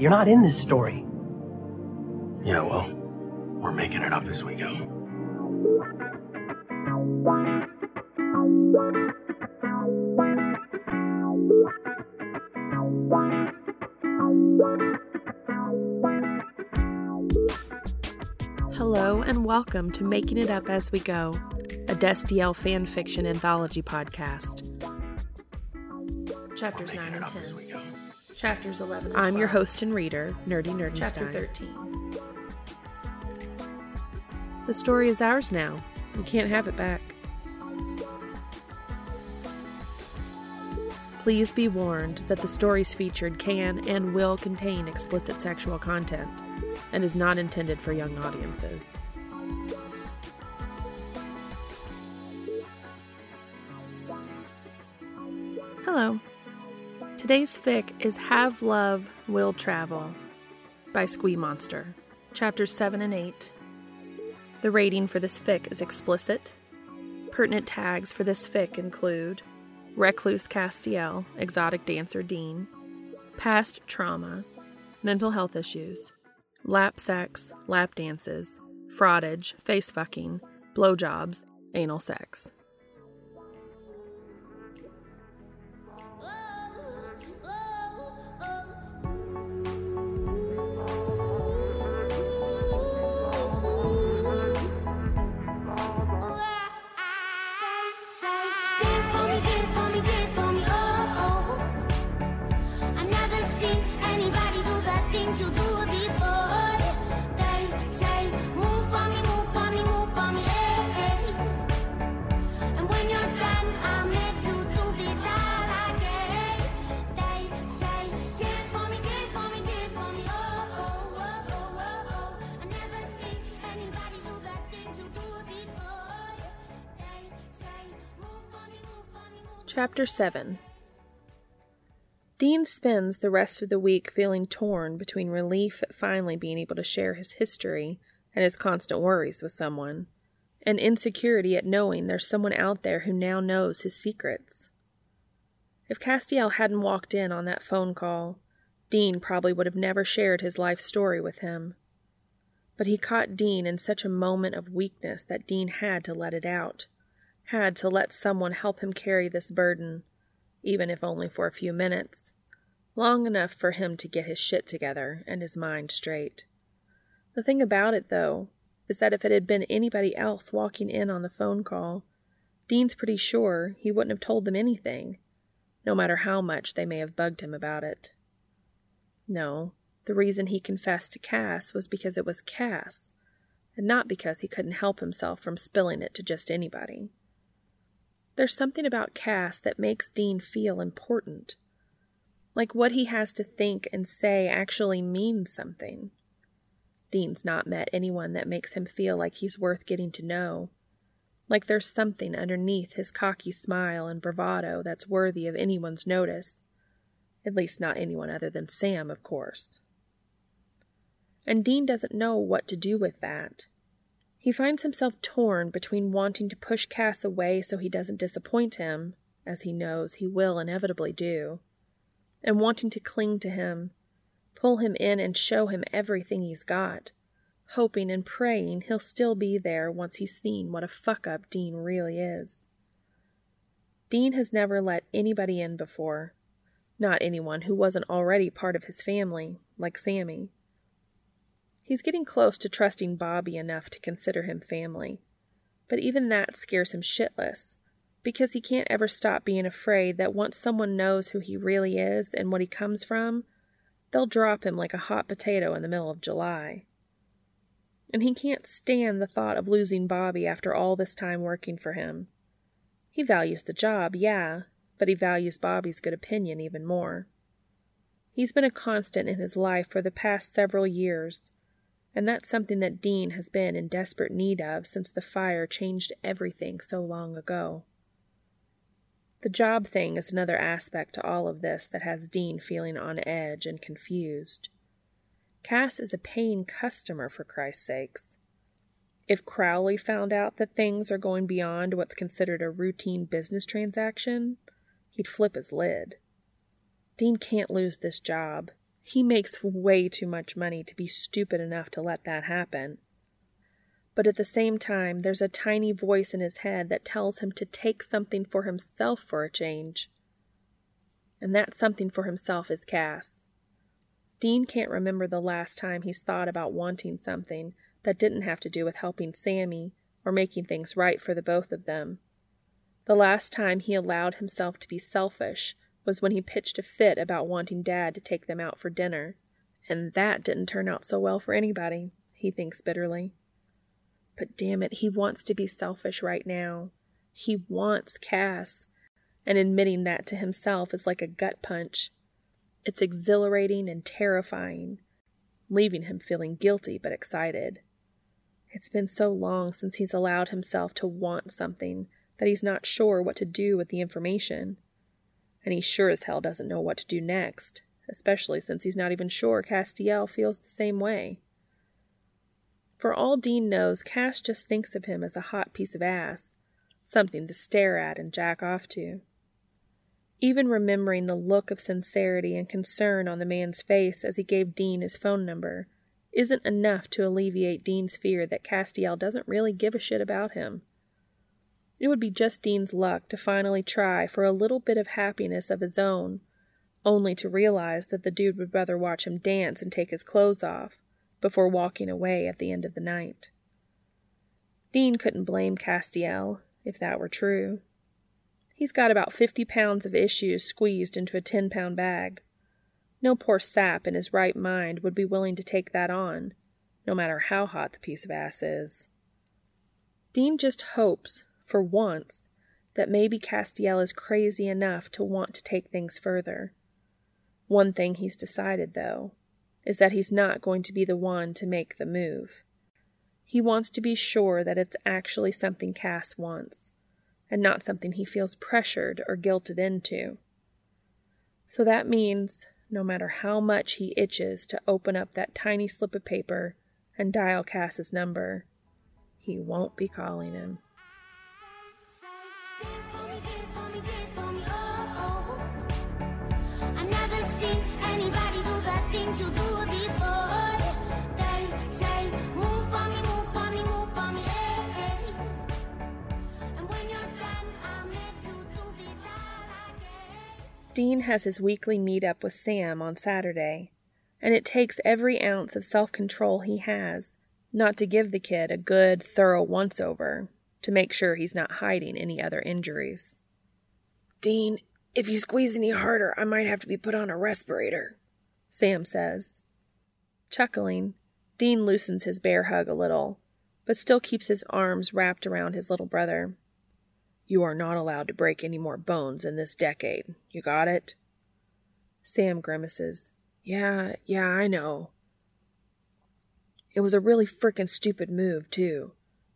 You're not in this story. Yeah, well, we're making it up as we go. Hello and welcome to Making It Up As We Go, a Destiel fan fiction anthology podcast. Chapters 9 and 10. Chapters 11 I'm your host and reader, Nerdy Nerdenstein. Chapter 13. The story is ours now. You can't have it back. Please be warned that the stories featured can and will contain explicit sexual content and is not intended for young audiences. Hello. Today's fic is Have Love, Will Travel by Squee Monster, chapters 7 and 8. The rating for this fic is explicit. Pertinent tags for this fic include Recluse Castiel, exotic dancer Dean, past trauma, mental health issues, lap sex, lap dances, frottage, face fucking, blowjobs, anal sex. Chapter 7 Dean spends the rest of the week feeling torn between relief at finally being able to share his history and his constant worries with someone, and insecurity at knowing there's someone out there who now knows his secrets. If Castiel hadn't walked in on that phone call, Dean probably would have never shared his life story with him. But he caught Dean in such a moment of weakness that Dean had to let it out had to let someone help him carry this burden, even if only for a few minutes, long enough for him to get his shit together and his mind straight. The thing about it, though, is that if it had been anybody else walking in on the phone call, Dean's pretty sure he wouldn't have told them anything, no matter how much they may have bugged him about it. No, the reason he confessed to Cass was because it was Cass, and not because he couldn't help himself from spilling it to just anybody. There's something about Cass that makes Dean feel important. Like what he has to think and say actually means something. Dean's not met anyone that makes him feel like he's worth getting to know. Like there's something underneath his cocky smile and bravado that's worthy of anyone's notice. At least not anyone other than Sam, of course. And Dean doesn't know what to do with that. He finds himself torn between wanting to push Cass away so he doesn't disappoint him, as he knows he will inevitably do, and wanting to cling to him, pull him in and show him everything he's got, hoping and praying he'll still be there once he's seen what a fuck up Dean really is. Dean has never let anybody in before, not anyone who wasn't already part of his family, like Sammy. He's getting close to trusting Bobby enough to consider him family. But even that scares him shitless, because he can't ever stop being afraid that once someone knows who he really is and what he comes from, they'll drop him like a hot potato in the middle of July. And he can't stand the thought of losing Bobby after all this time working for him. He values the job, yeah, but he values Bobby's good opinion even more. He's been a constant in his life for the past several years and that's something that Dean has been in desperate need of since the fire changed everything so long ago. The job thing is another aspect to all of this that has Dean feeling on edge and confused. Cass is a paying customer, for Christ's sakes. If Crowley found out that things are going beyond what's considered a routine business transaction, he'd flip his lid. Dean can't lose this job. He makes way too much money to be stupid enough to let that happen. But at the same time, there's a tiny voice in his head that tells him to take something for himself for a change. And that something for himself is Cass. Dean can't remember the last time he's thought about wanting something that didn't have to do with helping Sammy or making things right for the both of them. The last time he allowed himself to be selfish was when he pitched a fit about wanting Dad to take them out for dinner. And that didn't turn out so well for anybody, he thinks bitterly. But damn it, he wants to be selfish right now. He wants Cass. And admitting that to himself is like a gut punch. It's exhilarating and terrifying, leaving him feeling guilty but excited. It's been so long since he's allowed himself to want something that he's not sure what to do with the information and he sure as hell doesn't know what to do next, especially since he's not even sure Castiel feels the same way. For all Dean knows, Cass just thinks of him as a hot piece of ass, something to stare at and jack off to. Even remembering the look of sincerity and concern on the man's face as he gave Dean his phone number isn't enough to alleviate Dean's fear that Castiel doesn't really give a shit about him. It would be just Dean's luck to finally try for a little bit of happiness of his own, only to realize that the dude would rather watch him dance and take his clothes off before walking away at the end of the night. Dean couldn't blame Castiel, if that were true. He's got about fifty pounds of issues squeezed into a ten pound bag. No poor sap in his right mind would be willing to take that on, no matter how hot the piece of ass is. Dean just hopes for once, that maybe Castiel is crazy enough to want to take things further. One thing he's decided, though, is that he's not going to be the one to make the move. He wants to be sure that it's actually something Cass wants, and not something he feels pressured or guilted into. So that means no matter how much he itches to open up that tiny slip of paper and dial Cass's number, he won't be calling him. Dean has his weekly meet-up with Sam on Saturday, and it takes every ounce of self-control he has not to give the kid a good, thorough once-over to make sure he's not hiding any other injuries. Dean, if you squeeze any harder, I might have to be put on a respirator, Sam says. Chuckling, Dean loosens his bear hug a little, but still keeps his arms wrapped around his little brother. You are not allowed to break any more bones in this decade. You got it? Sam grimaces. Yeah, yeah, I know. It was a really frickin' stupid move, too.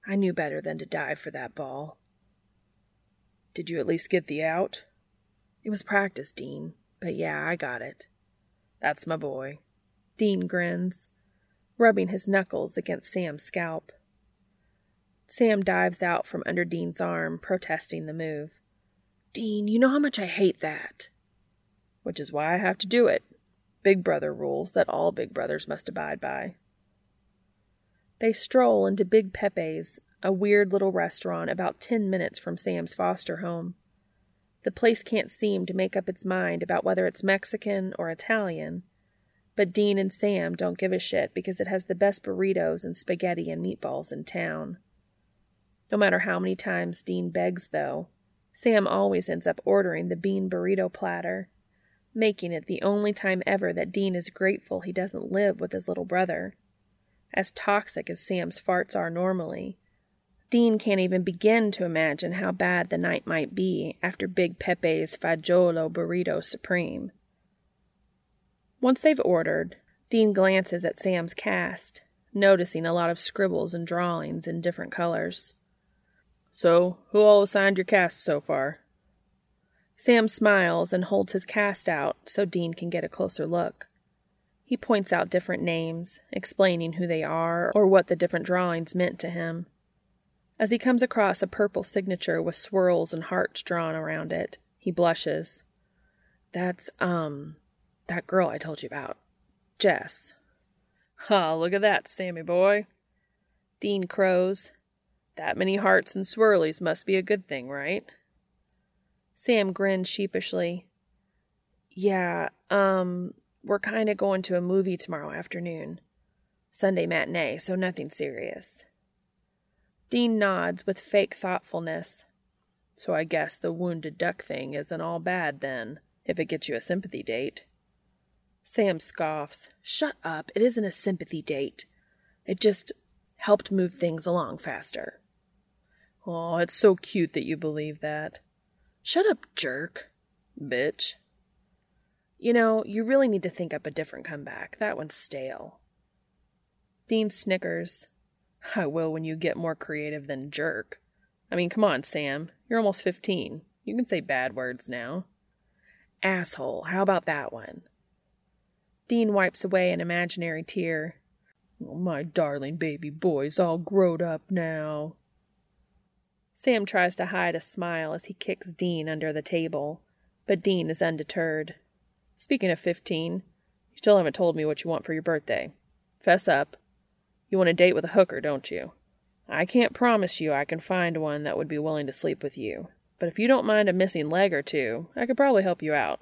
I knew better than to dive for that ball. Did you at least get the out? It was practice, Dean, but yeah, I got it. That's my boy. Dean grins, rubbing his knuckles against Sam's scalp. Sam dives out from under Dean's arm, protesting the move. Dean, you know how much I hate that. Which is why I have to do it. Big brother rules that all big brothers must abide by. They stroll into Big Pepe's, a weird little restaurant about ten minutes from Sam's foster home. The place can't seem to make up its mind about whether it's Mexican or Italian, but Dean and Sam don't give a shit because it has the best burritos and spaghetti and meatballs in town. No matter how many times Dean begs, though, Sam always ends up ordering the bean burrito platter, making it the only time ever that Dean is grateful he doesn't live with his little brother. As toxic as Sam's farts are normally, Dean can't even begin to imagine how bad the night might be after Big Pepe's Fagiolo Burrito Supreme. Once they've ordered, Dean glances at Sam's cast, noticing a lot of scribbles and drawings in different colors. So, who all assigned your cast so far? Sam smiles and holds his cast out so Dean can get a closer look. He points out different names, explaining who they are or what the different drawings meant to him. As he comes across a purple signature with swirls and hearts drawn around it, he blushes. That's, um, that girl I told you about, Jess. Ha, look at that, Sammy boy. Dean crows. That many hearts and swirlies must be a good thing, right? Sam grinned sheepishly. Yeah, um, we're kind of going to a movie tomorrow afternoon. Sunday matinee, so nothing serious. Dean nods with fake thoughtfulness. So I guess the wounded duck thing isn't all bad then, if it gets you a sympathy date. Sam scoffs. Shut up. It isn't a sympathy date. It just helped move things along faster. Oh, it's so cute that you believe that. Shut up, jerk. Bitch. You know, you really need to think up a different comeback. That one's stale. Dean snickers. I will when you get more creative than jerk. I mean, come on, Sam. You're almost 15. You can say bad words now. Asshole. How about that one? Dean wipes away an imaginary tear. Oh, my darling baby boy's all growed up now. Sam tries to hide a smile as he kicks Dean under the table, but Dean is undeterred. Speaking of 15, you still haven't told me what you want for your birthday. Fess up. You want a date with a hooker, don't you? I can't promise you I can find one that would be willing to sleep with you, but if you don't mind a missing leg or two, I could probably help you out.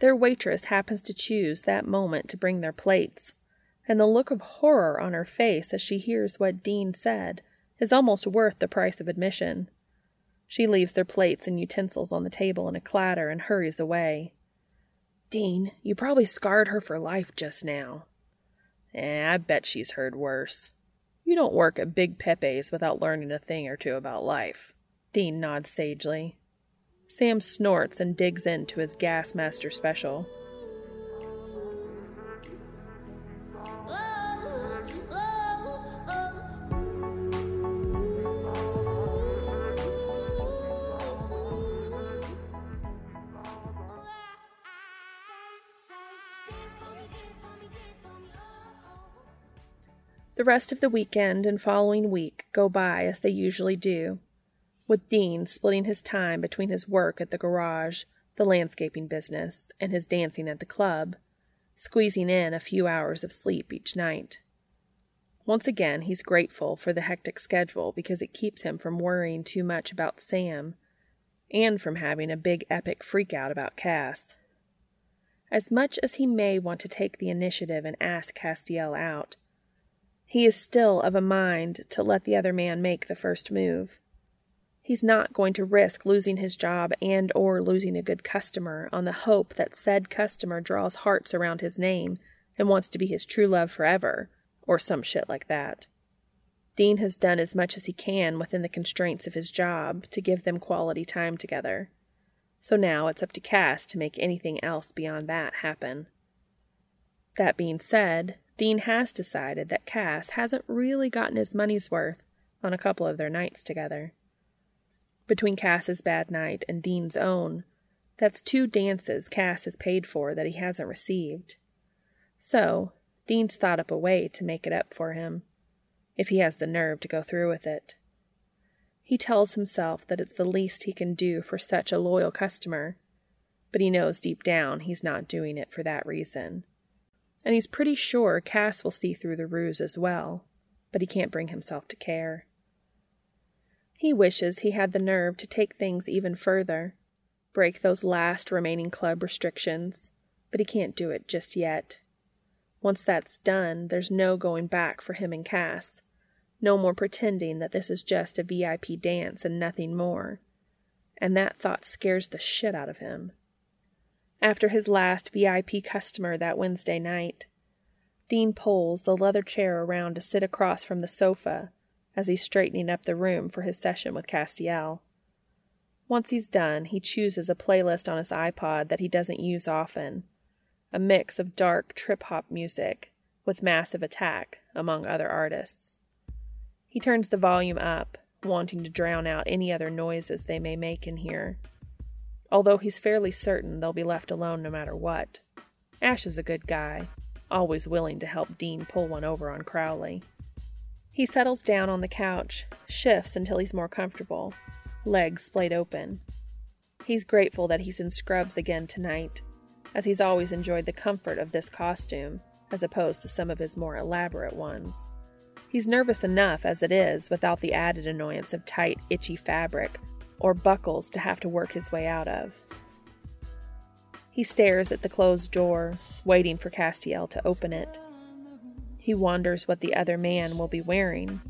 Their waitress happens to choose that moment to bring their plates, and the look of horror on her face as she hears what Dean said is almost worth the price of admission. She leaves their plates and utensils on the table in a clatter and hurries away. Dean, you probably scarred her for life just now. Eh, I bet she's heard worse. You don't work at Big Pepe's without learning a thing or two about life. Dean nods sagely. Sam snorts and digs into his Gas Master special. The rest of the weekend and following week go by as they usually do, with Dean splitting his time between his work at the garage, the landscaping business, and his dancing at the club, squeezing in a few hours of sleep each night. Once again, he's grateful for the hectic schedule because it keeps him from worrying too much about Sam and from having a big epic freakout about Cass. As much as he may want to take the initiative and ask Castiel out, he is still of a mind to let the other man make the first move. He's not going to risk losing his job and or losing a good customer on the hope that said customer draws hearts around his name and wants to be his true love forever, or some shit like that. Dean has done as much as he can within the constraints of his job to give them quality time together. So now it's up to Cass to make anything else beyond that happen. That being said, Dean has decided that Cass hasn't really gotten his money's worth on a couple of their nights together. Between Cass's bad night and Dean's own, that's two dances Cass has paid for that he hasn't received. So, Dean's thought up a way to make it up for him, if he has the nerve to go through with it. He tells himself that it's the least he can do for such a loyal customer, but he knows deep down he's not doing it for that reason and he's pretty sure Cass will see through the ruse as well, but he can't bring himself to care. He wishes he had the nerve to take things even further, break those last remaining club restrictions, but he can't do it just yet. Once that's done, there's no going back for him and Cass. No more pretending that this is just a VIP dance and nothing more. And that thought scares the shit out of him after his last VIP customer that Wednesday night. Dean pulls the leather chair around to sit across from the sofa as he's straightening up the room for his session with Castiel. Once he's done, he chooses a playlist on his iPod that he doesn't use often, a mix of dark trip hop music with Massive Attack, among other artists. He turns the volume up, wanting to drown out any other noises they may make in here although he's fairly certain they'll be left alone no matter what. Ash is a good guy, always willing to help Dean pull one over on Crowley. He settles down on the couch, shifts until he's more comfortable, legs splayed open. He's grateful that he's in scrubs again tonight, as he's always enjoyed the comfort of this costume as opposed to some of his more elaborate ones. He's nervous enough as it is without the added annoyance of tight, itchy fabric or buckles to have to work his way out of. He stares at the closed door, waiting for Castiel to open it. He wonders what the other man will be wearing,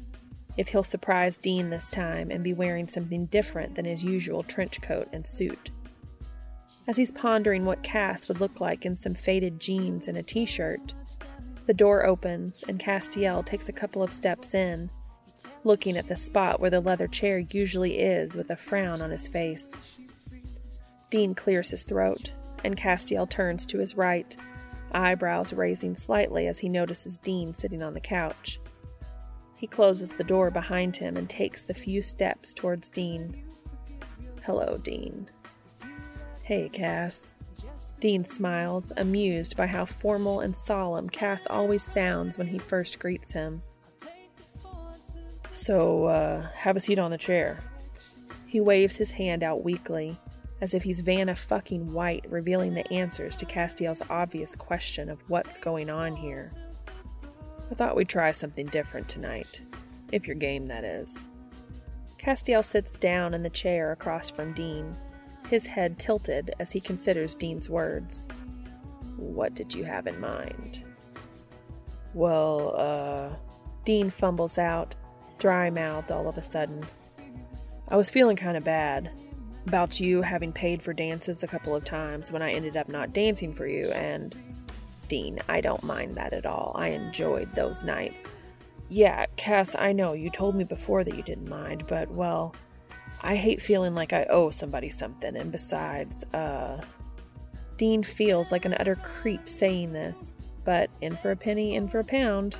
if he'll surprise Dean this time and be wearing something different than his usual trench coat and suit. As he's pondering what Cass would look like in some faded jeans and a t shirt, the door opens and Castiel takes a couple of steps in, looking at the spot where the leather chair usually is with a frown on his face. Dean clears his throat, and Castiel turns to his right, eyebrows raising slightly as he notices Dean sitting on the couch. He closes the door behind him and takes the few steps towards Dean. Hello, Dean. Hey, Cass. Dean smiles, amused by how formal and solemn Cass always sounds when he first greets him. So, uh, have a seat on the chair. He waves his hand out weakly, as if he's Vanna fucking White revealing the answers to Castiel's obvious question of what's going on here. I thought we'd try something different tonight. If your game, that is. Castiel sits down in the chair across from Dean, his head tilted as he considers Dean's words. What did you have in mind? Well, uh. Dean fumbles out, dry mouthed all of a sudden. I was feeling kind of bad about you having paid for dances a couple of times when I ended up not dancing for you, and. Dean, I don't mind that at all. I enjoyed those nights. Yeah, Cass, I know you told me before that you didn't mind, but well, I hate feeling like I owe somebody something, and besides, uh. Dean feels like an utter creep saying this, but in for a penny, in for a pound.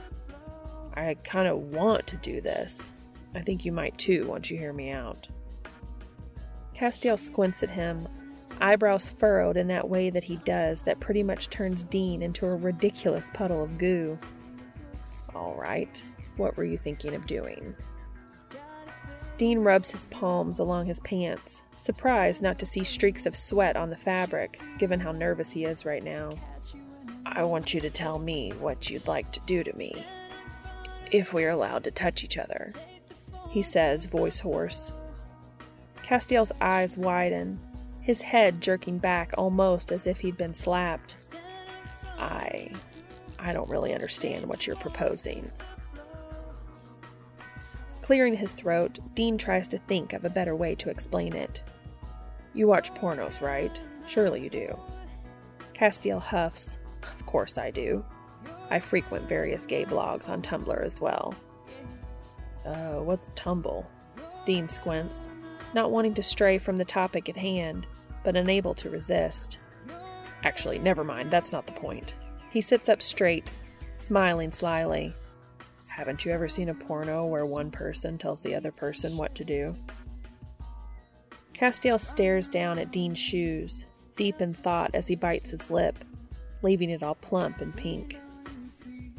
I kind of want to do this. I think you might too once you hear me out. Castiel squints at him, eyebrows furrowed in that way that he does that pretty much turns Dean into a ridiculous puddle of goo. All right, what were you thinking of doing? Dean rubs his palms along his pants, surprised not to see streaks of sweat on the fabric, given how nervous he is right now. I want you to tell me what you'd like to do to me, if we're allowed to touch each other, he says, voice hoarse. Castiel's eyes widen, his head jerking back almost as if he'd been slapped. I. I don't really understand what you're proposing, Clearing his throat, Dean tries to think of a better way to explain it. You watch pornos, right? Surely you do. Castiel huffs. Of course I do. I frequent various gay blogs on Tumblr as well. Uh, what's Tumblr? Dean squints, not wanting to stray from the topic at hand, but unable to resist. Actually, never mind, that's not the point. He sits up straight, smiling slyly. Haven't you ever seen a porno where one person tells the other person what to do? Castiel stares down at Dean's shoes, deep in thought as he bites his lip, leaving it all plump and pink.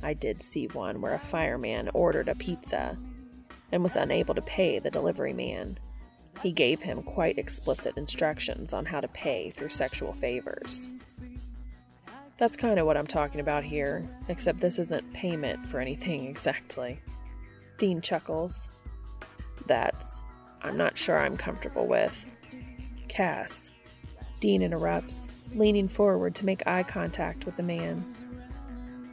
I did see one where a fireman ordered a pizza and was unable to pay the delivery man. He gave him quite explicit instructions on how to pay through sexual favors. That's kind of what I'm talking about here, except this isn't payment for anything exactly. Dean chuckles. That's. I'm not sure I'm comfortable with. Cass. Dean interrupts, leaning forward to make eye contact with the man.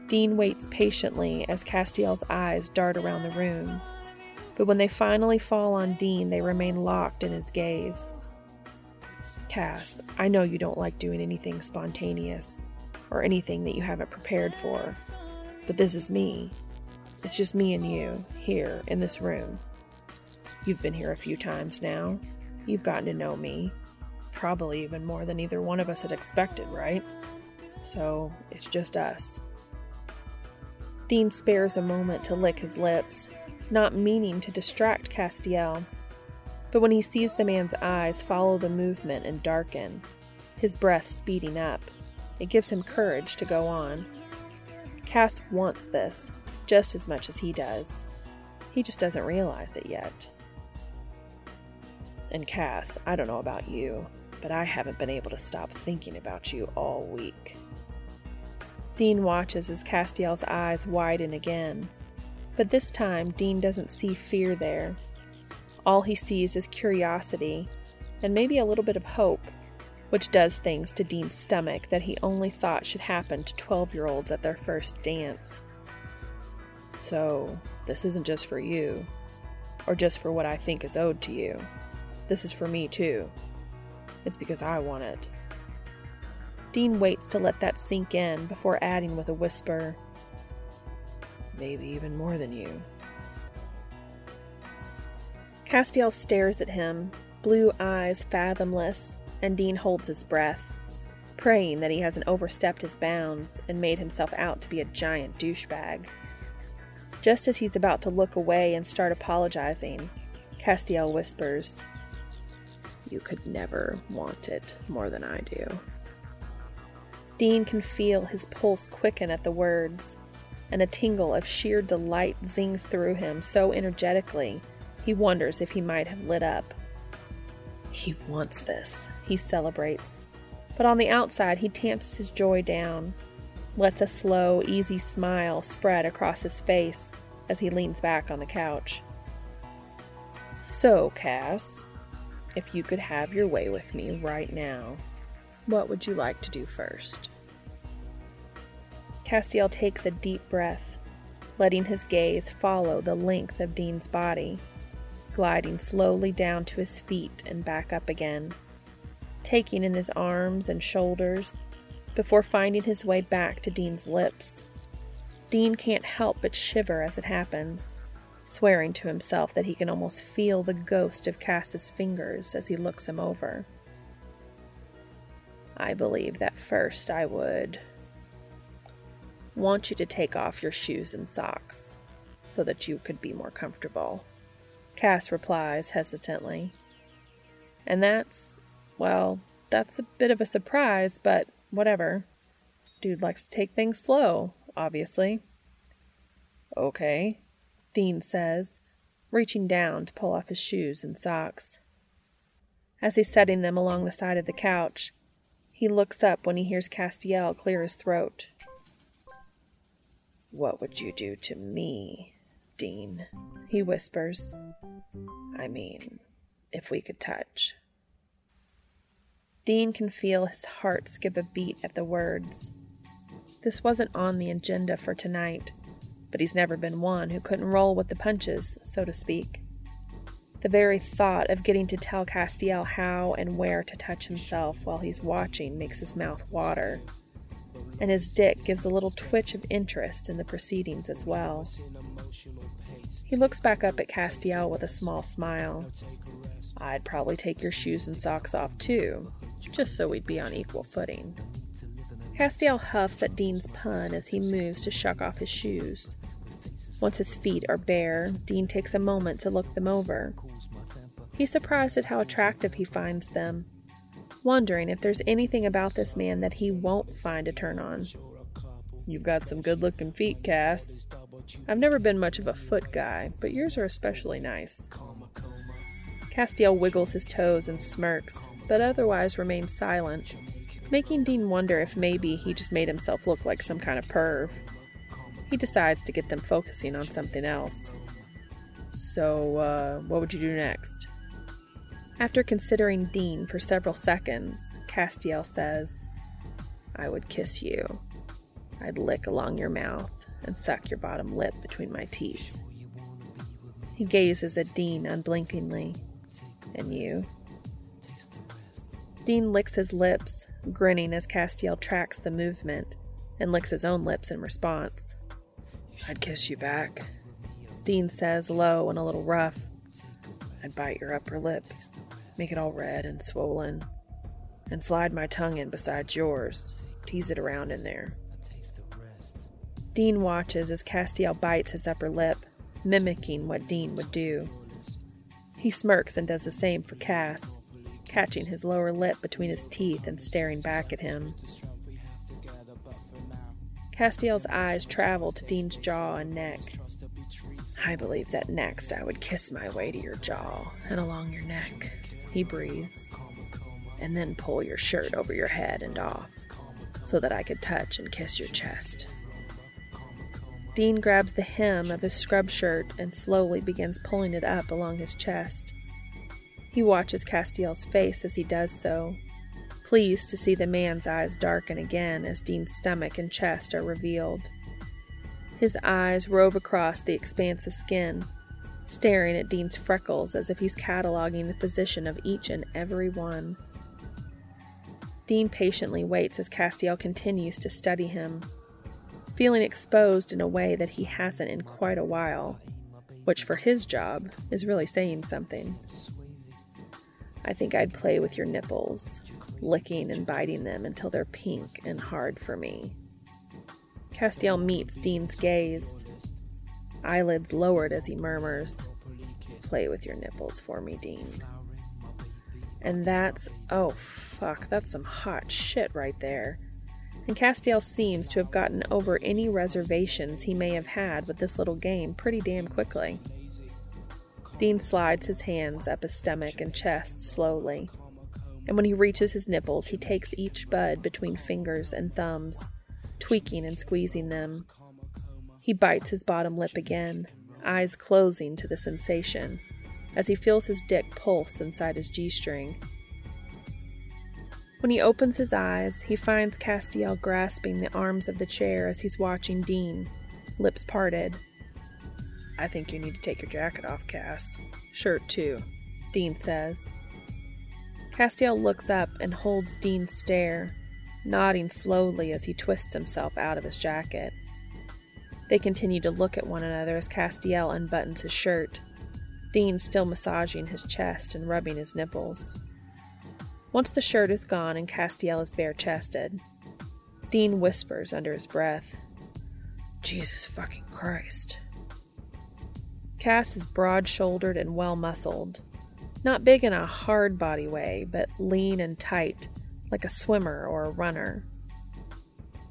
Dean waits patiently as Castiel's eyes dart around the room, but when they finally fall on Dean, they remain locked in his gaze. Cass, I know you don't like doing anything spontaneous, or anything that you haven't prepared for. But this is me. It's just me and you, here, in this room. You've been here a few times now. You've gotten to know me. Probably even more than either one of us had expected, right? So, it's just us. Dean spares a moment to lick his lips, not meaning to distract Castiel. But when he sees the man's eyes follow the movement and darken, his breath speeding up, it gives him courage to go on. Cass wants this just as much as he does. He just doesn't realize it yet. And Cass, I don't know about you, but I haven't been able to stop thinking about you all week. Dean watches as Castiel's eyes widen again, but this time Dean doesn't see fear there. All he sees is curiosity and maybe a little bit of hope, which does things to Dean's stomach that he only thought should happen to 12 year olds at their first dance. So, this isn't just for you, or just for what I think is owed to you. This is for me too. It's because I want it. Dean waits to let that sink in before adding with a whisper, Maybe even more than you. Castiel stares at him, blue eyes fathomless, and Dean holds his breath, praying that he hasn't overstepped his bounds and made himself out to be a giant douchebag. Just as he's about to look away and start apologizing, Castiel whispers, You could never want it more than I do. Dean can feel his pulse quicken at the words, and a tingle of sheer delight zings through him so energetically he wonders if he might have lit up. He wants this, he celebrates, but on the outside he tamps his joy down, lets a slow, easy smile spread across his face as he leans back on the couch. So, Cass, if you could have your way with me right now, what would you like to do first? Castiel takes a deep breath, letting his gaze follow the length of Dean's body, gliding slowly down to his feet and back up again, taking in his arms and shoulders before finding his way back to Dean's lips. Dean can't help but shiver as it happens, swearing to himself that he can almost feel the ghost of Cass's fingers as he looks him over. I believe that first I would want you to take off your shoes and socks so that you could be more comfortable. Cass replies hesitantly. And that's, well, that's a bit of a surprise, but whatever. Dude likes to take things slow, obviously. Okay, Dean says, reaching down to pull off his shoes and socks. As he's setting them along the side of the couch, he looks up when he hears Castiel clear his throat. What would you do to me, Dean? He whispers. I mean, if we could touch. Dean can feel his heart skip a beat at the words. This wasn't on the agenda for tonight, but he's never been one who couldn't roll with the punches, so to speak. The very thought of getting to tell Castiel how and where to touch himself while he's watching makes his mouth water, and his dick gives a little twitch of interest in the proceedings as well. He looks back up at Castiel with a small smile. I'd probably take your shoes and socks off too, just so we'd be on equal footing. Castiel huffs at Dean's pun as he moves to shuck off his shoes. Once his feet are bare, Dean takes a moment to look them over. He's surprised at how attractive he finds them, wondering if there's anything about this man that he won't find a turn on. You've got some good looking feet, Cass. I've never been much of a foot guy, but yours are especially nice. Castiel wiggles his toes and smirks, but otherwise remains silent, making Dean wonder if maybe he just made himself look like some kind of perv. He decides to get them focusing on something else. So, uh, what would you do next? After considering Dean for several seconds, Castiel says, I would kiss you. I'd lick along your mouth and suck your bottom lip between my teeth. He gazes at Dean unblinkingly. And you? Dean licks his lips, grinning as Castiel tracks the movement, and licks his own lips in response. I'd kiss you back, Dean says, low and a little rough. I'd bite your upper lip, make it all red and swollen, and slide my tongue in beside yours, tease it around in there. Dean watches as Castiel bites his upper lip, mimicking what Dean would do. He smirks and does the same for Cass, catching his lower lip between his teeth and staring back at him. Castiel's eyes travel to Dean's jaw and neck. I believe that next I would kiss my way to your jaw and along your neck, he breathes. and then pull your shirt over your head and off so that I could touch and kiss your chest. Dean grabs the hem of his scrub shirt and slowly begins pulling it up along his chest. He watches Castiel's face as he does so, pleased to see the man's eyes darken again as Dean's stomach and chest are revealed. His eyes rove across the expanse of skin, staring at Dean's freckles as if he's cataloging the position of each and every one. Dean patiently waits as Castiel continues to study him, feeling exposed in a way that he hasn't in quite a while, which for his job is really saying something. I think I'd play with your nipples, licking and biting them until they're pink and hard for me. Castiel meets Dean's gaze, eyelids lowered as he murmurs, Play with your nipples for me, Dean. And that's, oh fuck, that's some hot shit right there. And Castiel seems to have gotten over any reservations he may have had with this little game pretty damn quickly. Dean slides his hands up his stomach and chest slowly, and when he reaches his nipples, he takes each bud between fingers and thumbs, tweaking and squeezing them. He bites his bottom lip again, eyes closing to the sensation, as he feels his dick pulse inside his G string. When he opens his eyes, he finds Castiel grasping the arms of the chair as he's watching Dean, lips parted. I think you need to take your jacket off, Cass. Shirt, too, Dean says. Castiel looks up and holds Dean's stare, nodding slowly as he twists himself out of his jacket. They continue to look at one another as Castiel unbuttons his shirt, Dean still massaging his chest and rubbing his nipples. Once the shirt is gone and Castiel is bare chested, Dean whispers under his breath, Jesus fucking Christ. Cass is broad shouldered and well muscled. Not big in a hard body way, but lean and tight, like a swimmer or a runner.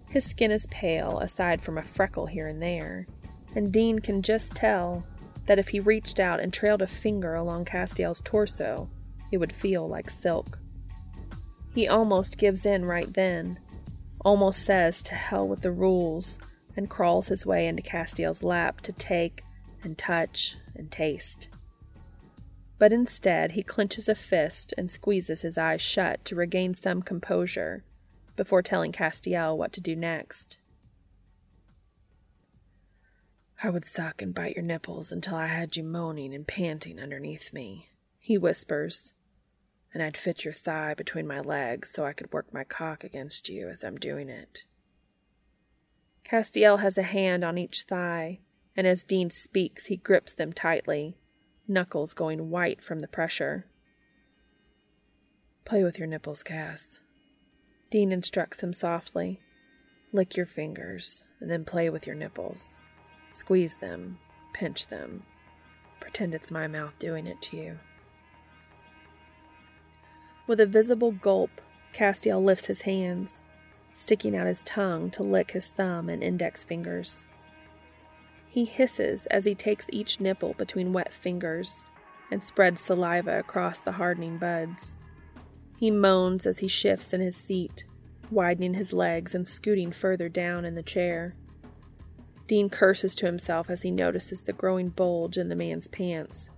His skin is pale, aside from a freckle here and there, and Dean can just tell that if he reached out and trailed a finger along Castiel's torso, it would feel like silk. He almost gives in right then, almost says to hell with the rules, and crawls his way into Castiel's lap to take and touch and taste. But instead, he clenches a fist and squeezes his eyes shut to regain some composure before telling Castiel what to do next. I would suck and bite your nipples until I had you moaning and panting underneath me, he whispers and I'd fit your thigh between my legs so I could work my cock against you as I'm doing it. Castiel has a hand on each thigh, and as Dean speaks, he grips them tightly, knuckles going white from the pressure. Play with your nipples, Cass. Dean instructs him softly. Lick your fingers, and then play with your nipples. Squeeze them, pinch them. Pretend it's my mouth doing it to you. With a visible gulp, Castiel lifts his hands, sticking out his tongue to lick his thumb and index fingers. He hisses as he takes each nipple between wet fingers and spreads saliva across the hardening buds. He moans as he shifts in his seat, widening his legs and scooting further down in the chair. Dean curses to himself as he notices the growing bulge in the man's pants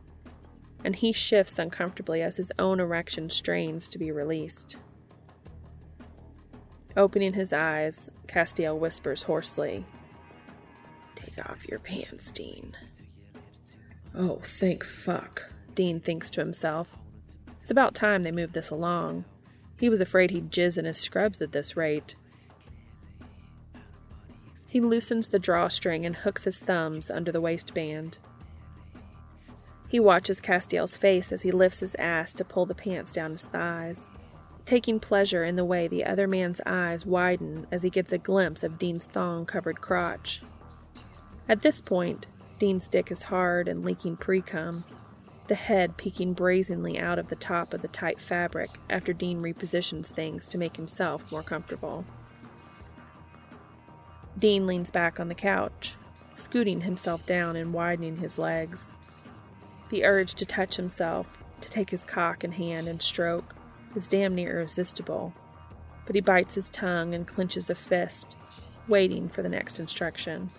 and he shifts uncomfortably as his own erection strains to be released. Opening his eyes, Castiel whispers hoarsely, Take off your pants, Dean. Oh, thank fuck, Dean thinks to himself. It's about time they moved this along. He was afraid he'd jizz in his scrubs at this rate. He loosens the drawstring and hooks his thumbs under the waistband. He watches Castiel's face as he lifts his ass to pull the pants down his thighs, taking pleasure in the way the other man's eyes widen as he gets a glimpse of Dean's thong covered crotch. At this point, Dean's dick is hard and leaking pre cum, the head peeking brazenly out of the top of the tight fabric after Dean repositions things to make himself more comfortable. Dean leans back on the couch, scooting himself down and widening his legs. The urge to touch himself, to take his cock in hand and stroke, is damn near irresistible, but he bites his tongue and clenches a fist, waiting for the next instruction.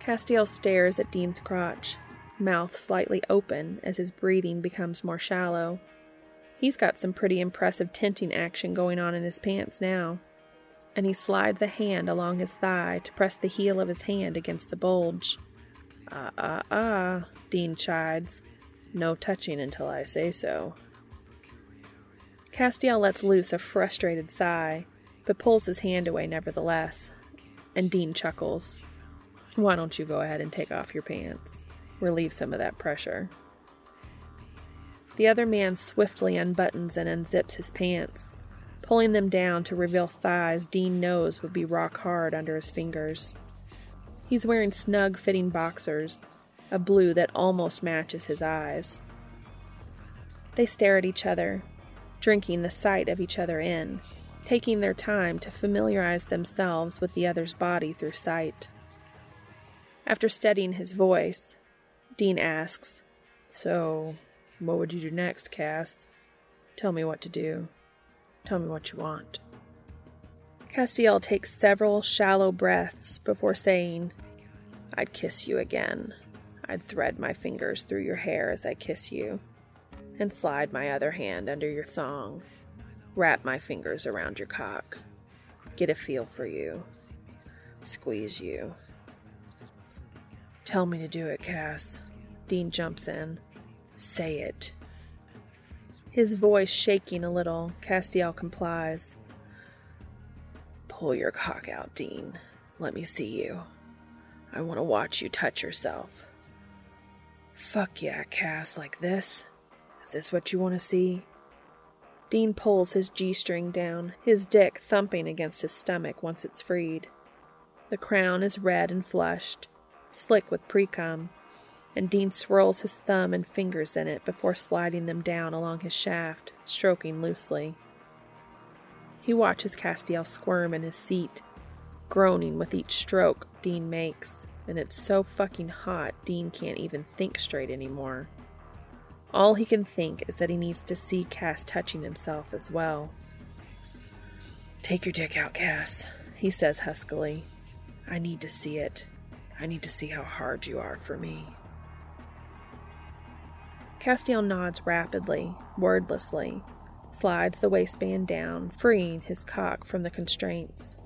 Castiel stares at Dean's crotch, mouth slightly open as his breathing becomes more shallow. He's got some pretty impressive tenting action going on in his pants now, and he slides a hand along his thigh to press the heel of his hand against the bulge. Ah, ah, ah, Dean chides. No touching until I say so. Castiel lets loose a frustrated sigh, but pulls his hand away nevertheless, and Dean chuckles. Why don't you go ahead and take off your pants? Relieve some of that pressure. The other man swiftly unbuttons and unzips his pants, pulling them down to reveal thighs Dean knows would be rock hard under his fingers. He's wearing snug fitting boxers, a blue that almost matches his eyes. They stare at each other, drinking the sight of each other in, taking their time to familiarize themselves with the other's body through sight. After steadying his voice, Dean asks, So, what would you do next, Cass? Tell me what to do. Tell me what you want. Castiel takes several shallow breaths before saying, I'd kiss you again. I'd thread my fingers through your hair as I kiss you, and slide my other hand under your thong, wrap my fingers around your cock, get a feel for you, squeeze you. Tell me to do it, Cass. Dean jumps in. Say it. His voice shaking a little, Castiel complies. Pull your cock out, Dean. Let me see you. I want to watch you touch yourself. Fuck yeah, Cass, like this? Is this what you want to see? Dean pulls his G string down, his dick thumping against his stomach once it's freed. The crown is red and flushed, slick with precum, and Dean swirls his thumb and fingers in it before sliding them down along his shaft, stroking loosely. He watches Castiel squirm in his seat, groaning with each stroke Dean makes, and it's so fucking hot Dean can't even think straight anymore. All he can think is that he needs to see Cass touching himself as well. Take your dick out, Cass, he says huskily. I need to see it. I need to see how hard you are for me. Castiel nods rapidly, wordlessly, slides the waistband down, freeing his cock from the constraints.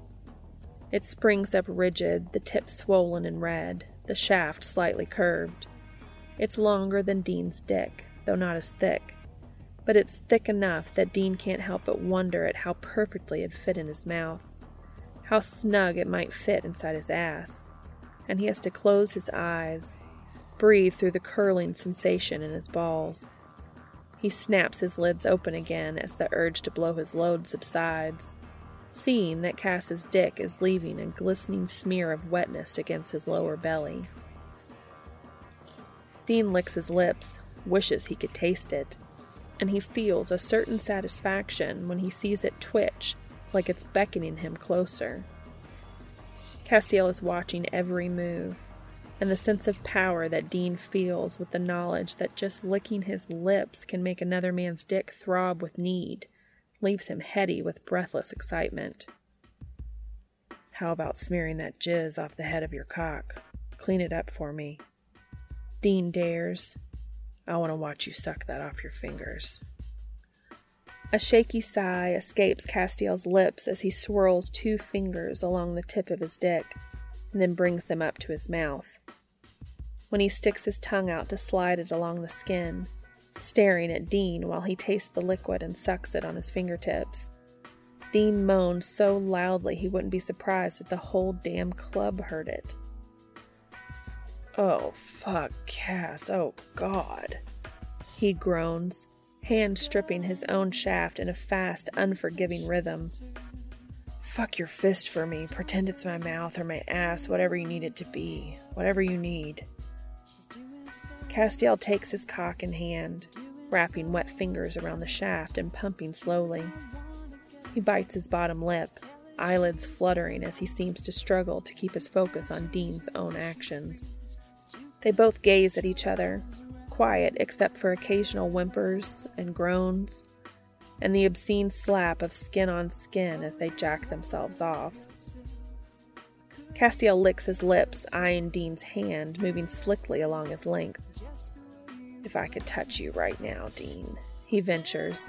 It springs up rigid, the tip swollen and red, the shaft slightly curved. It's longer than Dean's dick, though not as thick, but it's thick enough that Dean can't help but wonder at how perfectly it fit in his mouth, how snug it might fit inside his ass, and he has to close his eyes, breathe through the curling sensation in his balls. He snaps his lids open again as the urge to blow his load subsides, seeing that Cass's dick is leaving a glistening smear of wetness against his lower belly. Dean licks his lips, wishes he could taste it, and he feels a certain satisfaction when he sees it twitch like it's beckoning him closer. Castiel is watching every move, and the sense of power that Dean feels with the knowledge that just licking his lips can make another man's dick throb with need leaves him heady with breathless excitement. How about smearing that jizz off the head of your cock? Clean it up for me. Dean dares. I want to watch you suck that off your fingers. A shaky sigh escapes Castiel's lips as he swirls two fingers along the tip of his dick and then brings them up to his mouth. When he sticks his tongue out to slide it along the skin, staring at Dean while he tastes the liquid and sucks it on his fingertips. Dean moaned so loudly he wouldn't be surprised if the whole damn club heard it. Oh, fuck, Cass, oh, God. He groans, hand stripping his own shaft in a fast, unforgiving rhythm. Fuck your fist for me. Pretend it's my mouth or my ass, whatever you need it to be. Whatever you need. Castiel takes his cock in hand, wrapping wet fingers around the shaft and pumping slowly. He bites his bottom lip, eyelids fluttering as he seems to struggle to keep his focus on Dean's own actions. They both gaze at each other, quiet except for occasional whimpers and groans. and the obscene slap of skin on skin as they jack themselves off. Castiel licks his lips, eyeing Dean's hand moving slickly along his length. If I could touch you right now, Dean, he ventures,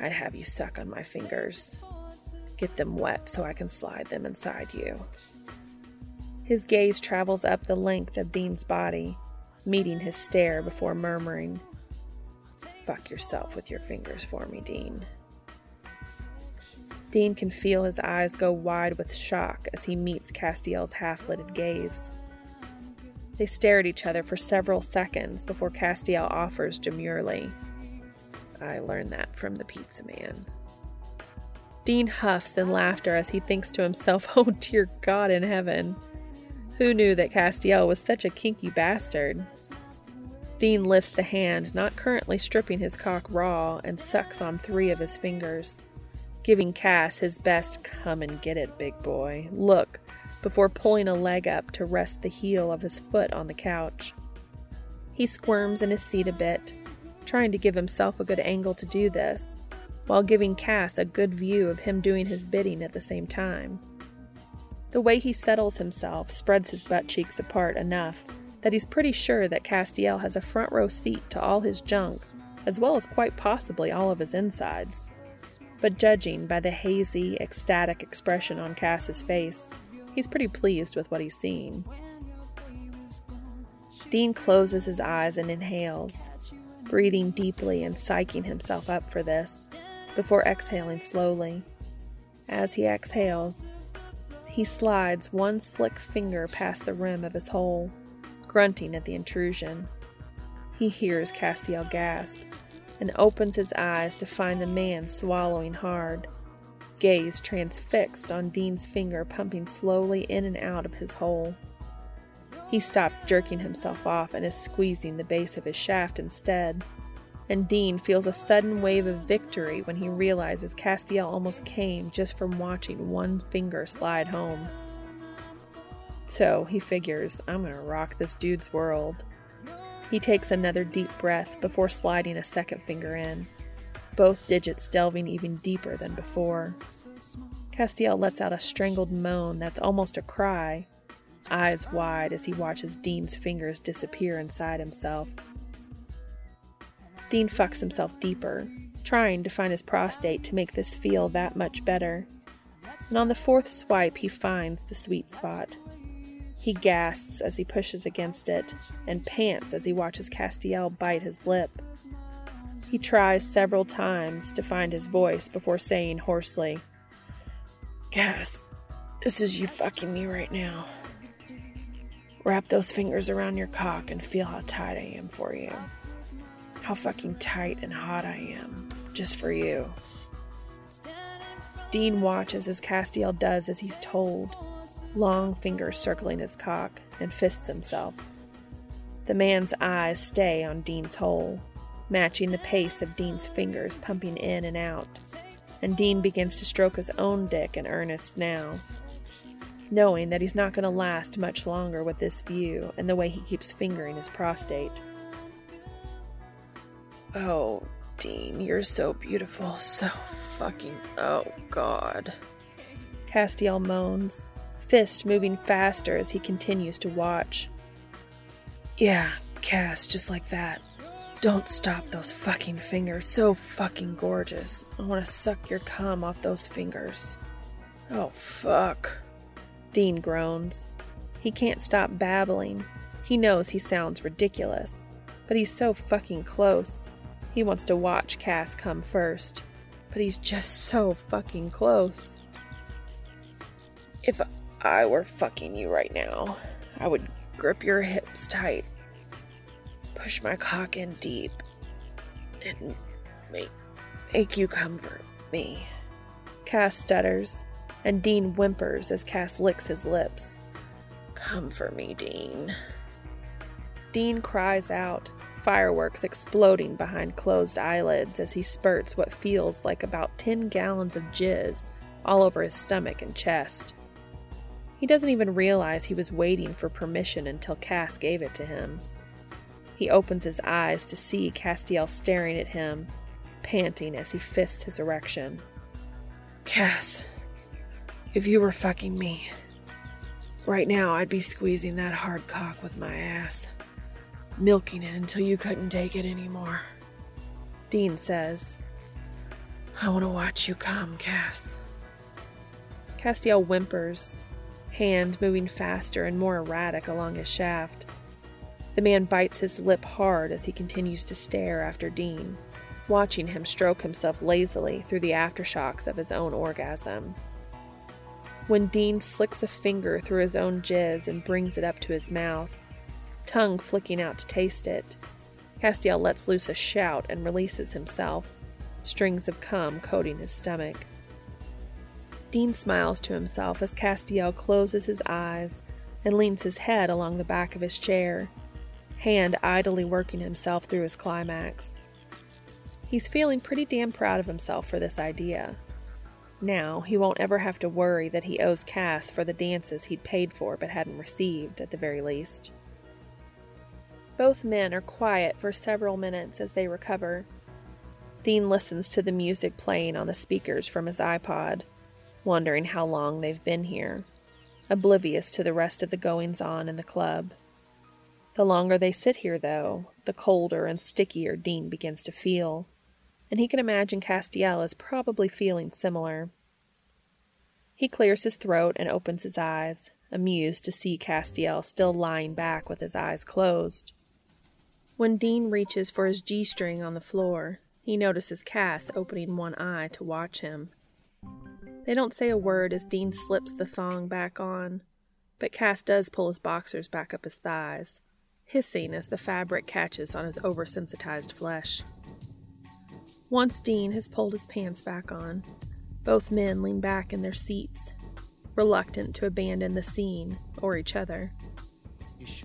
I'd have you suck on my fingers. Get them wet so I can slide them inside you. His gaze travels up the length of Dean's body, meeting his stare before murmuring, Fuck yourself with your fingers for me, Dean. Dean can feel his eyes go wide with shock as he meets Castiel's half lidded gaze. They stare at each other for several seconds before Castiel offers demurely, I learned that from the pizza man. Dean huffs in laughter as he thinks to himself, Oh dear God in heaven. Who knew that Castiel was such a kinky bastard? Dean lifts the hand, not currently stripping his cock raw, and sucks on three of his fingers, giving Cass his best come and get it, big boy. Look, before pulling a leg up to rest the heel of his foot on the couch. He squirms in his seat a bit, trying to give himself a good angle to do this, while giving Cass a good view of him doing his bidding at the same time. The way he settles himself spreads his butt cheeks apart enough that he's pretty sure that Castiel has a front row seat to all his junk, as well as quite possibly all of his insides. But judging by the hazy, ecstatic expression on Cass's face, he's pretty pleased with what he's seeing. Dean closes his eyes and inhales, breathing deeply and psyching himself up for this, before exhaling slowly. As he exhales, he slides one slick finger past the rim of his hole grunting at the intrusion. He hears Castiel gasp and opens his eyes to find the man swallowing hard, gaze transfixed on Dean's finger pumping slowly in and out of his hole. He stopped jerking himself off and is squeezing the base of his shaft instead. And Dean feels a sudden wave of victory when he realizes Castiel almost came just from watching one finger slide home. So he figures, I'm gonna rock this dude's world. He takes another deep breath before sliding a second finger in, both digits delving even deeper than before. Castiel lets out a strangled moan that's almost a cry, eyes wide as he watches Dean's fingers disappear inside himself. Dean fucks himself deeper, trying to find his prostate to make this feel that much better. And on the fourth swipe, he finds the sweet spot. He gasps as he pushes against it and pants as he watches Castiel bite his lip. He tries several times to find his voice before saying hoarsely, Cass, this is you fucking me right now. Wrap those fingers around your cock and feel how tight I am for you. How fucking tight and hot I am, just for you. Dean watches as Castiel does as he's told long fingers circling his cock, and fists himself. The man's eyes stay on Dean's hole, matching the pace of Dean's fingers pumping in and out, and Dean begins to stroke his own dick in earnest now, knowing that he's not going to last much longer with this view and the way he keeps fingering his prostate. Oh, Dean, you're so beautiful, so fucking. Oh, God. Castiel moans, fist moving faster as he continues to watch. Yeah, Cass, just like that. Don't stop those fucking fingers. So fucking gorgeous. I want to suck your cum off those fingers. Oh, fuck. Dean groans. He can't stop babbling. He knows he sounds ridiculous, but he's so fucking close. He wants to watch Cass come first, but he's just so fucking close. If I were fucking you right now, I would grip your hips tight, push my cock in deep, and make, make you comfort me. Cass stutters, and Dean whimpers as Cass licks his lips. Come for me, Dean. Dean cries out, fireworks exploding behind closed eyelids as he spurts what feels like about 10 gallons of jizz all over his stomach and chest. He doesn't even realize he was waiting for permission until Cass gave it to him. He opens his eyes to see Castiel staring at him, panting as he fists his erection. Cass, if you were fucking me, right now I'd be squeezing that hard cock with my ass, milking it until you couldn't take it anymore. Dean says, I want to watch you come, Cass. Castiel whimpers, hand moving faster and more erratic along his shaft. The man bites his lip hard as he continues to stare after Dean, watching him stroke himself lazily through the aftershocks of his own orgasm. When Dean slicks a finger through his own jizz and brings it up to his mouth, tongue flicking out to taste it, Castiel lets loose a shout and releases himself, strings of cum coating his stomach. Dean smiles to himself as Castiel closes his eyes and leans his head along the back of his chair, hand idly working himself through his climax. He's feeling pretty damn proud of himself for this idea. Now, he won't ever have to worry that he owes Cass for the dances he'd paid for but hadn't received, at the very least. Both men are quiet for several minutes as they recover. Dean listens to the music playing on the speakers from his iPod, wondering how long they've been here, oblivious to the rest of the goings on in the club. The longer they sit here, though, the colder and stickier Dean begins to feel, and he can imagine Castiel is probably feeling similar. He clears his throat and opens his eyes, amused to see Castiel still lying back with his eyes closed. When Dean reaches for his G string on the floor, he notices Cass opening one eye to watch him. They don't say a word as Dean slips the thong back on, but Cass does pull his boxers back up his thighs, hissing as the fabric catches on his oversensitized flesh. Once Dean has pulled his pants back on, both men lean back in their seats, reluctant to abandon the scene or each other.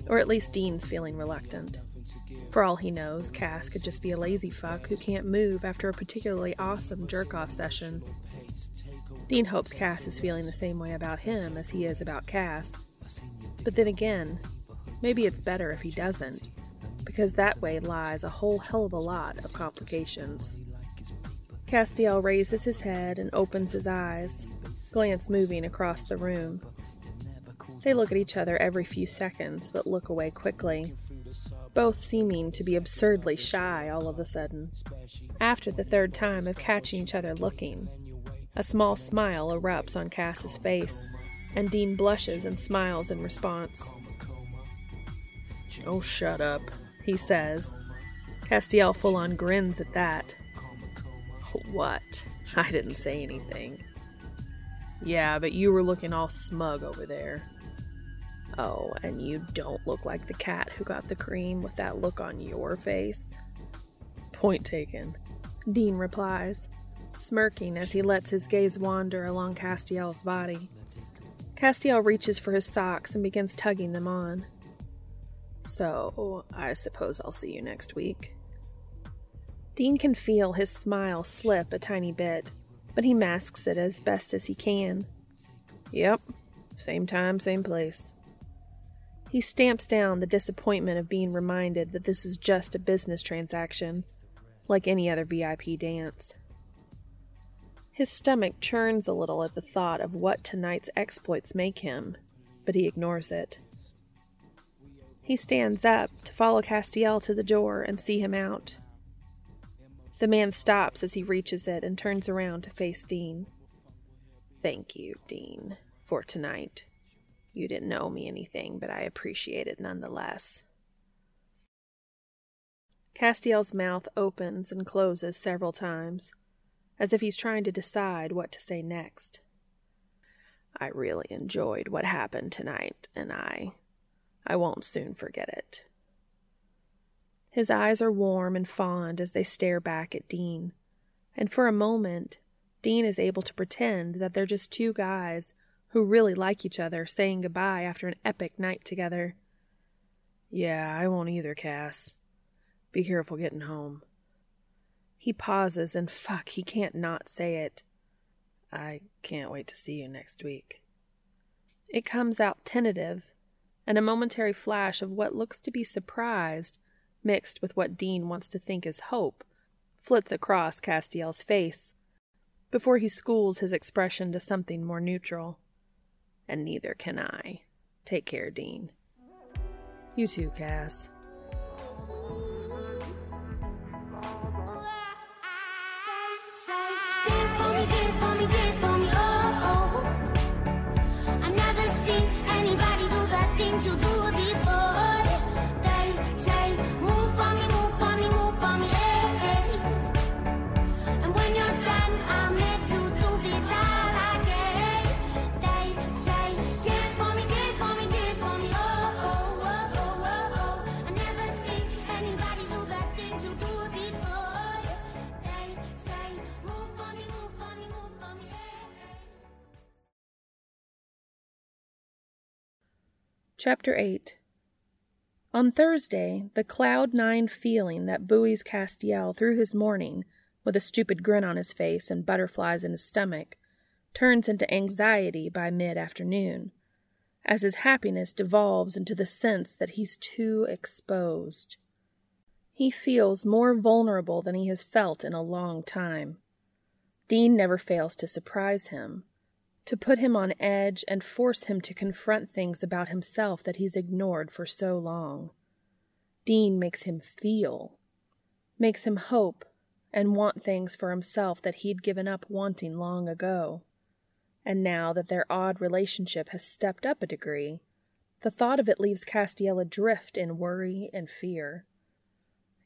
Or at least Dean's feeling reluctant. For all he knows, Cass could just be a lazy fuck who can't move after a particularly awesome jerk off session. Dean hopes Cass is feeling the same way about him as he is about Cass. But then again, maybe it's better if he doesn't, because that way lies a whole hell of a lot of complications. Castiel raises his head and opens his eyes, glance moving across the room. They look at each other every few seconds, but look away quickly, both seeming to be absurdly shy all of a sudden. After the third time of catching each other looking, a small smile erupts on Cass's face, and Dean blushes and smiles in response. Oh, shut up, he says. Castiel full on grins at that. What? I didn't say anything. Yeah, but you were looking all smug over there. Oh, and you don't look like the cat who got the cream with that look on your face? Point taken. Dean replies, smirking as he lets his gaze wander along Castiel's body. Castiel reaches for his socks and begins tugging them on. So, I suppose I'll see you next week. Dean can feel his smile slip a tiny bit, but he masks it as best as he can. Yep, same time, same place. He stamps down the disappointment of being reminded that this is just a business transaction, like any other VIP dance. His stomach churns a little at the thought of what tonight's exploits make him, but he ignores it. He stands up to follow Castiel to the door and see him out. The man stops as he reaches it and turns around to face Dean. Thank you, Dean, for tonight. You didn't owe me anything, but I appreciate it nonetheless. Castiel's mouth opens and closes several times, as if he's trying to decide what to say next. I really enjoyed what happened tonight, and I. I won't soon forget it. His eyes are warm and fond as they stare back at Dean, and for a moment, Dean is able to pretend that they're just two guys who really like each other saying goodbye after an epic night together. Yeah, I won't either, Cass. Be careful getting home. He pauses, and fuck, he can't not say it. I can't wait to see you next week. It comes out tentative, and a momentary flash of what looks to be surprised, mixed with what Dean wants to think is hope, flits across Castiel's face before he schools his expression to something more neutral. And neither can I. Take care, Dean. You too, Cass. angel. Chapter 8 On Thursday, the cloud nine feeling that buoys Castiel through his morning, with a stupid grin on his face and butterflies in his stomach, turns into anxiety by mid afternoon, as his happiness devolves into the sense that he's too exposed. He feels more vulnerable than he has felt in a long time. Dean never fails to surprise him to put him on edge and force him to confront things about himself that he's ignored for so long. Dean makes him feel, makes him hope and want things for himself that he'd given up wanting long ago. And now that their odd relationship has stepped up a degree, the thought of it leaves Castiel adrift in worry and fear.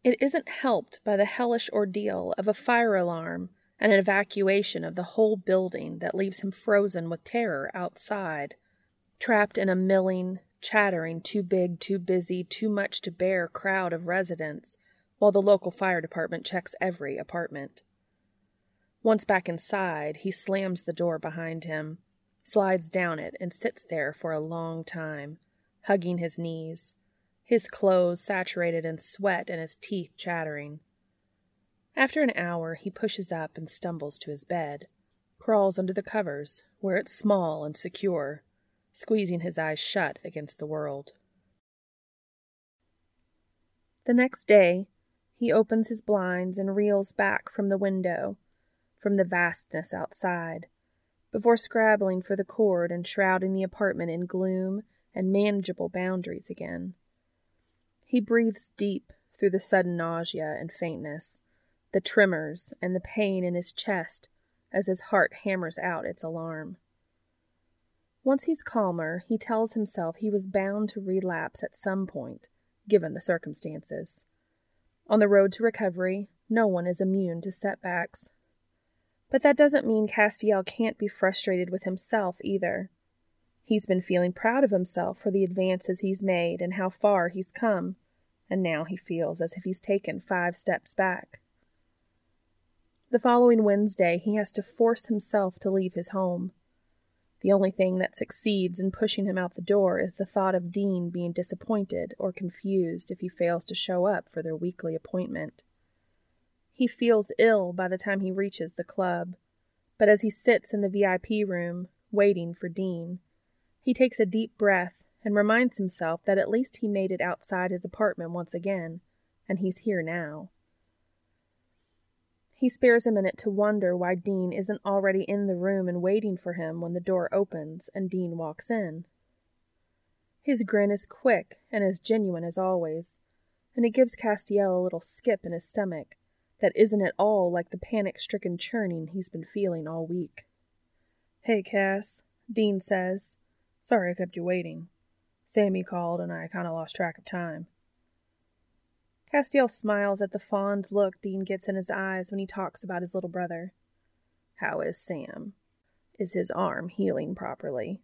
It isn't helped by the hellish ordeal of a fire alarm and an evacuation of the whole building that leaves him frozen with terror outside, trapped in a milling, chattering, too big, too busy, too much to bear crowd of residents, while the local fire department checks every apartment. Once back inside, he slams the door behind him, slides down it, and sits there for a long time, hugging his knees, his clothes saturated in sweat and his teeth chattering. After an hour, he pushes up and stumbles to his bed, crawls under the covers, where it's small and secure, squeezing his eyes shut against the world. The next day, he opens his blinds and reels back from the window, from the vastness outside, before scrabbling for the cord and shrouding the apartment in gloom and manageable boundaries again. He breathes deep through the sudden nausea and faintness the tremors, and the pain in his chest as his heart hammers out its alarm. Once he's calmer, he tells himself he was bound to relapse at some point, given the circumstances. On the road to recovery, no one is immune to setbacks. But that doesn't mean Castiel can't be frustrated with himself either. He's been feeling proud of himself for the advances he's made and how far he's come, and now he feels as if he's taken five steps back. The following Wednesday, he has to force himself to leave his home. The only thing that succeeds in pushing him out the door is the thought of Dean being disappointed or confused if he fails to show up for their weekly appointment. He feels ill by the time he reaches the club, but as he sits in the VIP room, waiting for Dean, he takes a deep breath and reminds himself that at least he made it outside his apartment once again, and he's here now. He spares a minute to wonder why Dean isn't already in the room and waiting for him when the door opens and Dean walks in. His grin is quick and as genuine as always, and it gives Castiel a little skip in his stomach that isn't at all like the panic stricken churning he's been feeling all week. Hey, Cass, Dean says. Sorry I kept you waiting. Sammy called and I kind of lost track of time. Castiel smiles at the fond look Dean gets in his eyes when he talks about his little brother. How is Sam? Is his arm healing properly?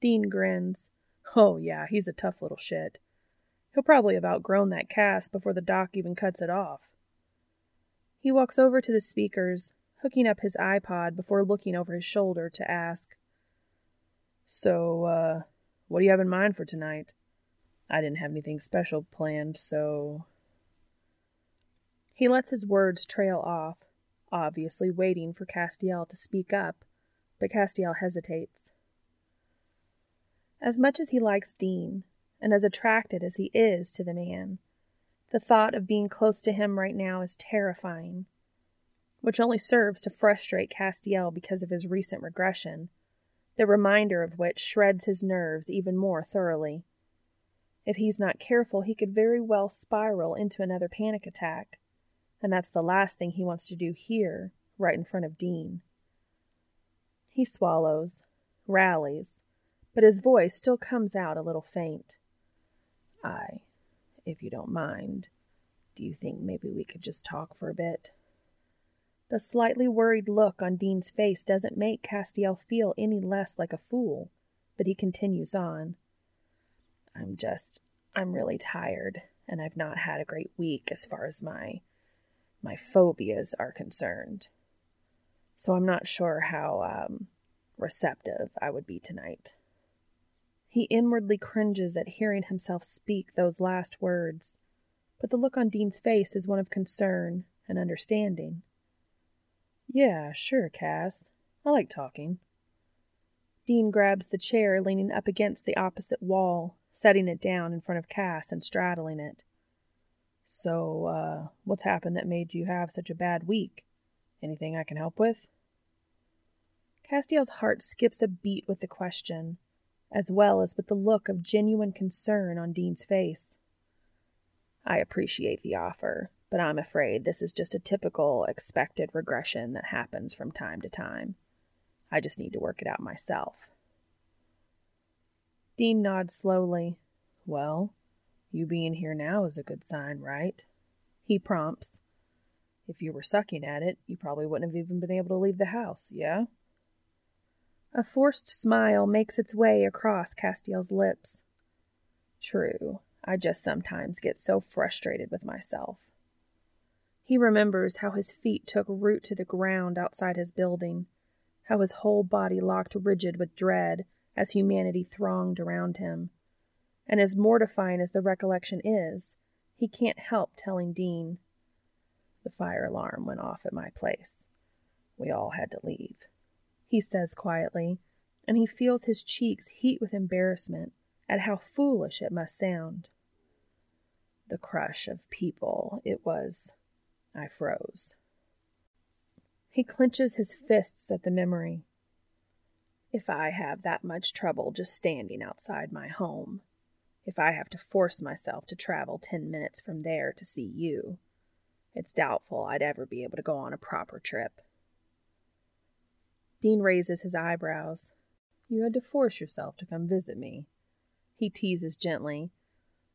Dean grins. Oh, yeah, he's a tough little shit. He'll probably have outgrown that cast before the doc even cuts it off. He walks over to the speakers, hooking up his iPod before looking over his shoulder to ask, So, uh, what do you have in mind for tonight? I didn't have anything special planned, so. He lets his words trail off, obviously waiting for Castiel to speak up, but Castiel hesitates. As much as he likes Dean, and as attracted as he is to the man, The thought of being close to him right now is terrifying, which only serves to frustrate Castiel because of his recent regression, the reminder of which shreds his nerves even more thoroughly. If he's not careful, he could very well spiral into another panic attack, and that's the last thing he wants to do here, right in front of Dean. He swallows, rallies, but his voice still comes out a little faint. I, if you don't mind, do you think maybe we could just talk for a bit? The slightly worried look on Dean's face doesn't make Castiel feel any less like a fool, but he continues on. I'm just, I'm really tired, and I've not had a great week as far as my, my phobias are concerned. So I'm not sure how um, receptive I would be tonight. He inwardly cringes at hearing himself speak those last words, but the look on Dean's face is one of concern and understanding. Yeah, sure, Cass. I like talking. Dean grabs the chair leaning up against the opposite wall, setting it down in front of Cass and straddling it. So, uh, what's happened that made you have such a bad week? Anything I can help with? Castiel's heart skips a beat with the question, as well as with the look of genuine concern on Dean's face. I appreciate the offer, but I'm afraid this is just a typical expected regression that happens from time to time. I just need to work it out myself. Dean nods slowly. Well, you being here now is a good sign, right? He prompts. If you were sucking at it, you probably wouldn't have even been able to leave the house, yeah? A forced smile makes its way across Castiel's lips. True, I just sometimes get so frustrated with myself. He remembers how his feet took root to the ground outside his building, how his whole body locked rigid with dread as humanity thronged around him. And as mortifying as the recollection is, he can't help telling Dean. The fire alarm went off at my place. We all had to leave, he says quietly, and he feels his cheeks heat with embarrassment at how foolish it must sound. The crush of people, it was I froze. He clenches his fists at the memory. If I have that much trouble just standing outside my home, if I have to force myself to travel ten minutes from there to see you, it's doubtful I'd ever be able to go on a proper trip. Dean raises his eyebrows. You had to force yourself to come visit me. He teases gently,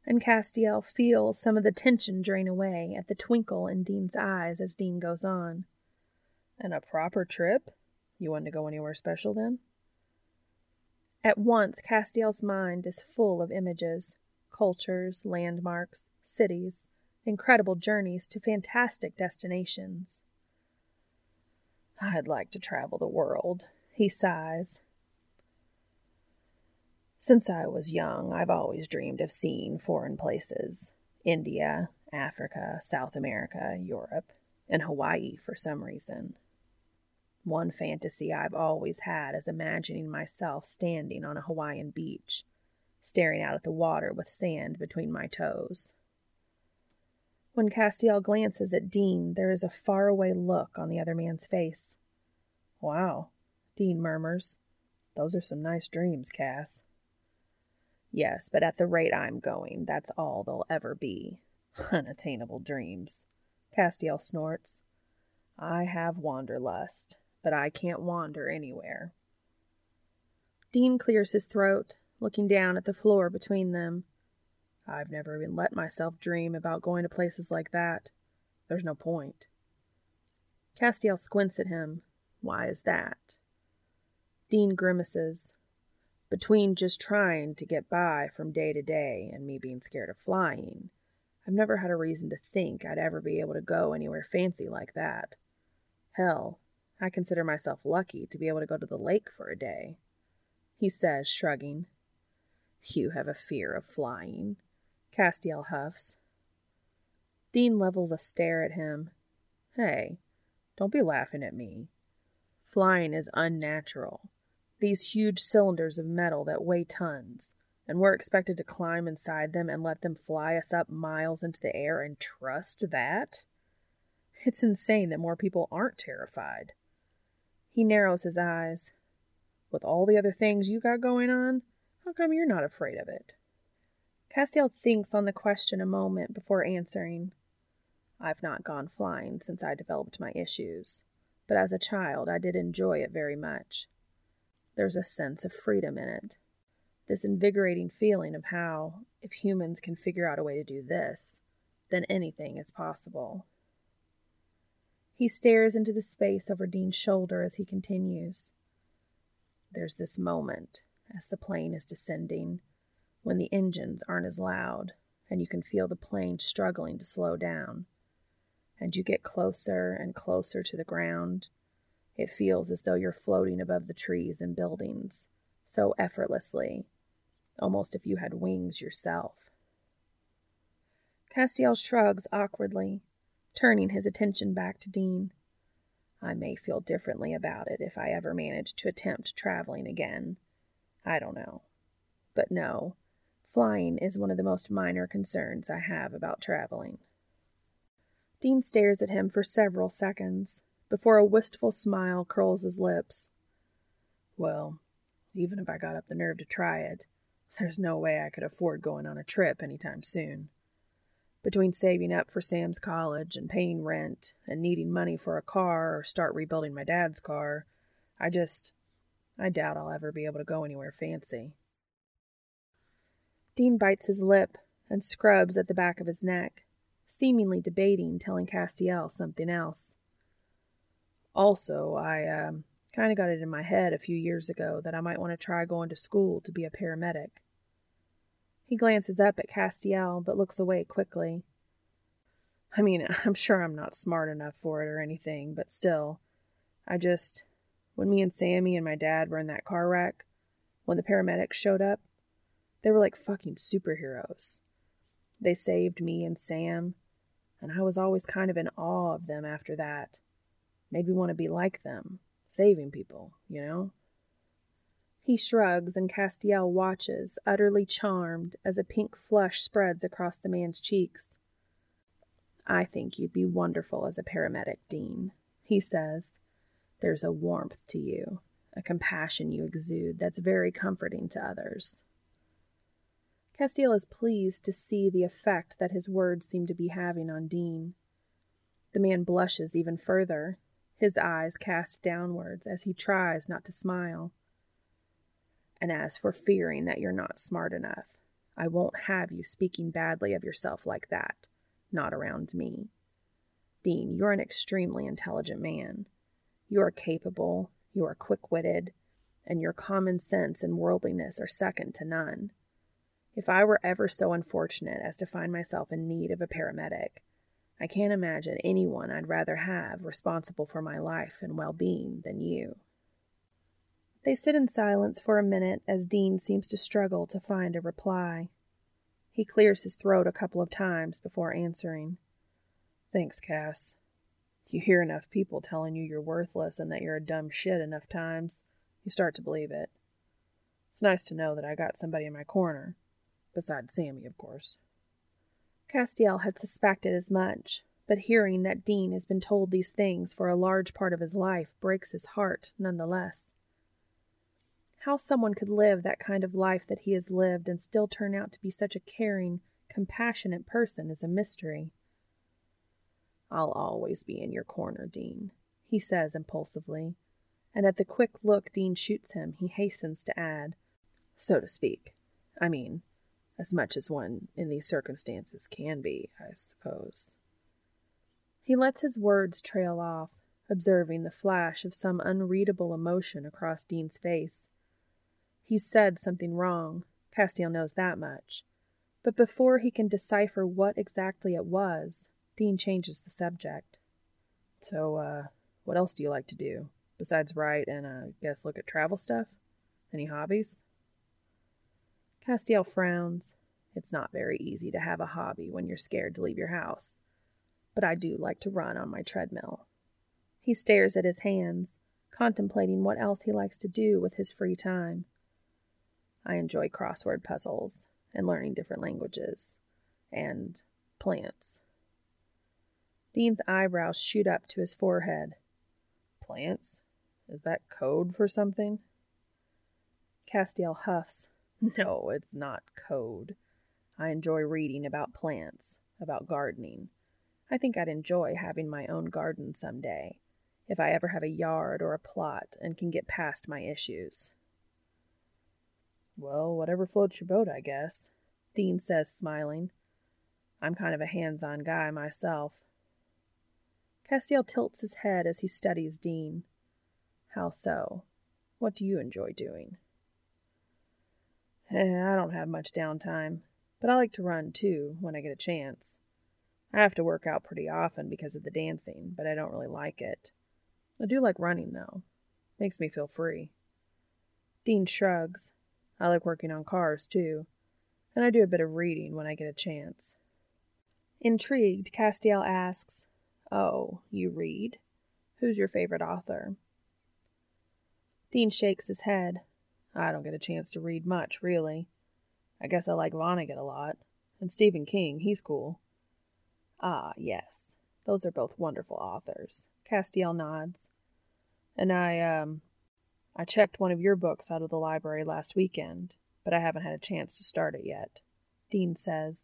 and Castiel feels some of the tension drain away at the twinkle in Dean's eyes as Dean goes on. And a proper trip? You want to go anywhere special then? At once, Castiel's mind is full of images, cultures, landmarks, cities, incredible journeys to fantastic destinations. I'd like to travel the world, he sighs, since I was young, I've always dreamed of seeing foreign places India, Africa, South America, Europe, and Hawaii for some reason. One fantasy I've always had is imagining myself standing on a Hawaiian beach, staring out at the water with sand between my toes. When Castiel glances at Dean, there is a faraway look on the other man's face. Wow, Dean murmurs. Those are some nice dreams, Cass. Yes, but at the rate I'm going, that's all they'll ever be. Unattainable dreams. Castiel snorts. I have wanderlust, but I can't wander anywhere. Dean clears his throat, looking down at the floor between them. I've never even let myself dream about going to places like that. There's no point. Castiel squints at him. Why is that? Dean grimaces between just trying to get by from day to day and me being scared of flying, I've never had a reason to think I'd ever be able to go anywhere fancy like that. Hell, I consider myself lucky to be able to go to the lake for a day. He says, shrugging. You have a fear of flying, Castiel huffs. Dean levels a stare at him. Hey, don't be laughing at me. Flying is unnatural these huge cylinders of metal that weigh tons, and we're expected to climb inside them and let them fly us up miles into the air and trust that? It's insane that more people aren't terrified. He narrows his eyes. With all the other things you got going on, how come you're not afraid of it? Castiel thinks on the question a moment before answering. I've not gone flying since I developed my issues, but as a child I did enjoy it very much. There's a sense of freedom in it. This invigorating feeling of how, if humans can figure out a way to do this, then anything is possible. He stares into the space over Dean's shoulder as he continues. There's this moment, as the plane is descending, when the engines aren't as loud, and you can feel the plane struggling to slow down. And you get closer and closer to the ground. It feels as though you're floating above the trees and buildings, so effortlessly, almost if you had wings yourself. Castiel shrugs awkwardly turning his attention back to Dean. I may feel differently about it if I ever manage to attempt traveling again. I don't know. But no, flying is one of the most minor concerns I have about traveling. Dean stares at him for several seconds before a wistful smile curls his lips. Well, even if I got up the nerve to try it, there's no way I could afford going on a trip any time soon. Between saving up for Sam's college and paying rent and needing money for a car or start rebuilding my dad's car, I just. I doubt I'll ever be able to go anywhere fancy. Dean bites his lip and scrubs at the back of his neck, seemingly debating telling Castiel something else. Also, I uh, um, kind of got it in my head a few years ago that I might want to try going to school to be a paramedic. He glances up at Castiel, but looks away quickly. I mean, I'm sure I'm not smart enough for it or anything, but still, I just. When me and Sammy and my dad were in that car wreck, when the paramedics showed up, they were like fucking superheroes. They saved me and Sam, and I was always kind of in awe of them after that. Made me want to be like them, saving people, you know? He shrugs, and Castiel watches, utterly charmed, as a pink flush spreads across the man's cheeks. I think you'd be wonderful as a paramedic, Dean, he says. There's a warmth to you, a compassion you exude that's very comforting to others. Castiel is pleased to see the effect that his words seem to be having on Dean. The man blushes even further, his eyes cast downwards as he tries not to smile. And as for fearing that you're not smart enough, I won't have you speaking badly of yourself like that, not around me. Dean, you're an extremely intelligent man. You are capable, you are quick witted, and your common sense and worldliness are second to none. If I were ever so unfortunate as to find myself in need of a paramedic, I can't imagine anyone I'd rather have responsible for my life and well being than you. They sit in silence for a minute as Dean seems to struggle to find a reply. He clears his throat a couple of times before answering. Thanks, Cass. You hear enough people telling you you're worthless and that you're a dumb shit enough times, you start to believe it. It's nice to know that I got somebody in my corner, besides Sammy, of course. Castiel had suspected as much, but hearing that Dean has been told these things for a large part of his life breaks his heart none the less. How someone could live that kind of life that he has lived and still turn out to be such a caring, compassionate person is a mystery. I'll always be in your corner, Dean, he says impulsively, and at the quick look Dean shoots him, he hastens to add, so to speak. I mean, as much as one in these circumstances can be, I suppose. He lets his words trail off, observing the flash of some unreadable emotion across Dean's face. He's said something wrong. Castiel knows that much. But before he can decipher what exactly it was, Dean changes the subject. So, uh, what else do you like to do? Besides write and, uh, guess look at travel stuff? Any hobbies? Castiel frowns. It's not very easy to have a hobby when you're scared to leave your house. But I do like to run on my treadmill. He stares at his hands, contemplating what else he likes to do with his free time. I enjoy crossword puzzles and learning different languages and plants. Dean's eyebrows shoot up to his forehead. Plants? Is that code for something? Castiel huffs. No, it's not code. I enjoy reading about plants, about gardening. I think I'd enjoy having my own garden some day, if I ever have a yard or a plot and can get past my issues. Well, whatever floats your boat, I guess, Dean says, smiling. I'm kind of a hands on guy myself. Castiel tilts his head as he studies Dean. How so? What do you enjoy doing? Eh, I don't have much downtime, but I like to run too when I get a chance. I have to work out pretty often because of the dancing, but I don't really like it. I do like running, though. Makes me feel free. Dean shrugs. I like working on cars, too, and I do a bit of reading when I get a chance. Intrigued, Castiel asks, Oh, you read? Who's your favorite author? Dean shakes his head. I don't get a chance to read much, really. I guess I like Vonnegut a lot. And Stephen King, he's cool. Ah, yes. Those are both wonderful authors. Castiel nods. And I, um, I checked one of your books out of the library last weekend, but I haven't had a chance to start it yet. Dean says.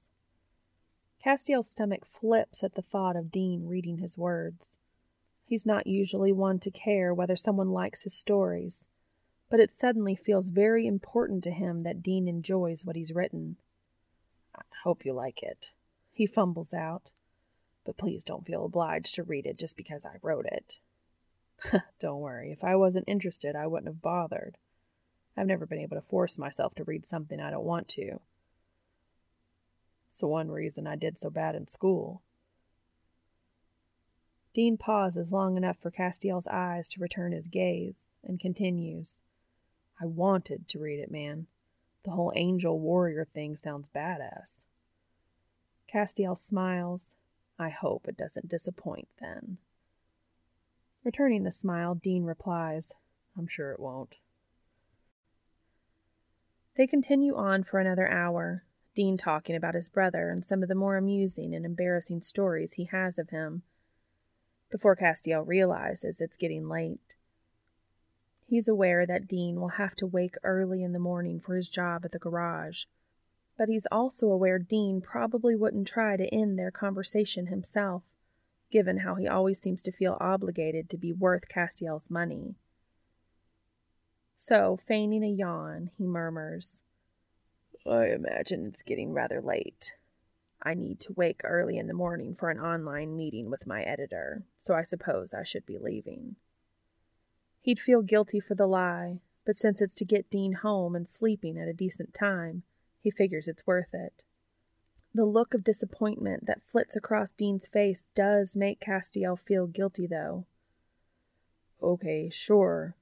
Castiel's stomach flips at the thought of Dean reading his words. He's not usually one to care whether someone likes his stories, but it suddenly feels very important to him that Dean enjoys what he's written. I hope you like it. He fumbles out. But please don't feel obliged to read it just because I wrote it. don't worry, if I wasn't interested, I wouldn't have bothered. I've never been able to force myself to read something I don't want to. So one reason I did so bad in school. Dean pauses long enough for Castiel's eyes to return his gaze and continues. I wanted to read it, man. The whole angel warrior thing sounds badass. Castiel smiles. I hope it doesn't disappoint then. Returning the smile, Dean replies, I'm sure it won't. They continue on for another hour, Dean talking about his brother and some of the more amusing and embarrassing stories he has of him, before Castiel realizes it's getting late. He's aware that Dean will have to wake early in the morning for his job at the garage, but he's also aware Dean probably wouldn't try to end their conversation himself, given how he always seems to feel obligated to be worth Castiel's money. So, feigning a yawn, he murmurs, I imagine it's getting rather late. I need to wake early in the morning for an online meeting with my editor, so I suppose I should be leaving. He'd feel guilty for the lie, but since it's to get Dean home and sleeping at a decent time, he figures it's worth it. The look of disappointment that flits across Dean's face does make Castiel feel guilty, though. Okay, sure.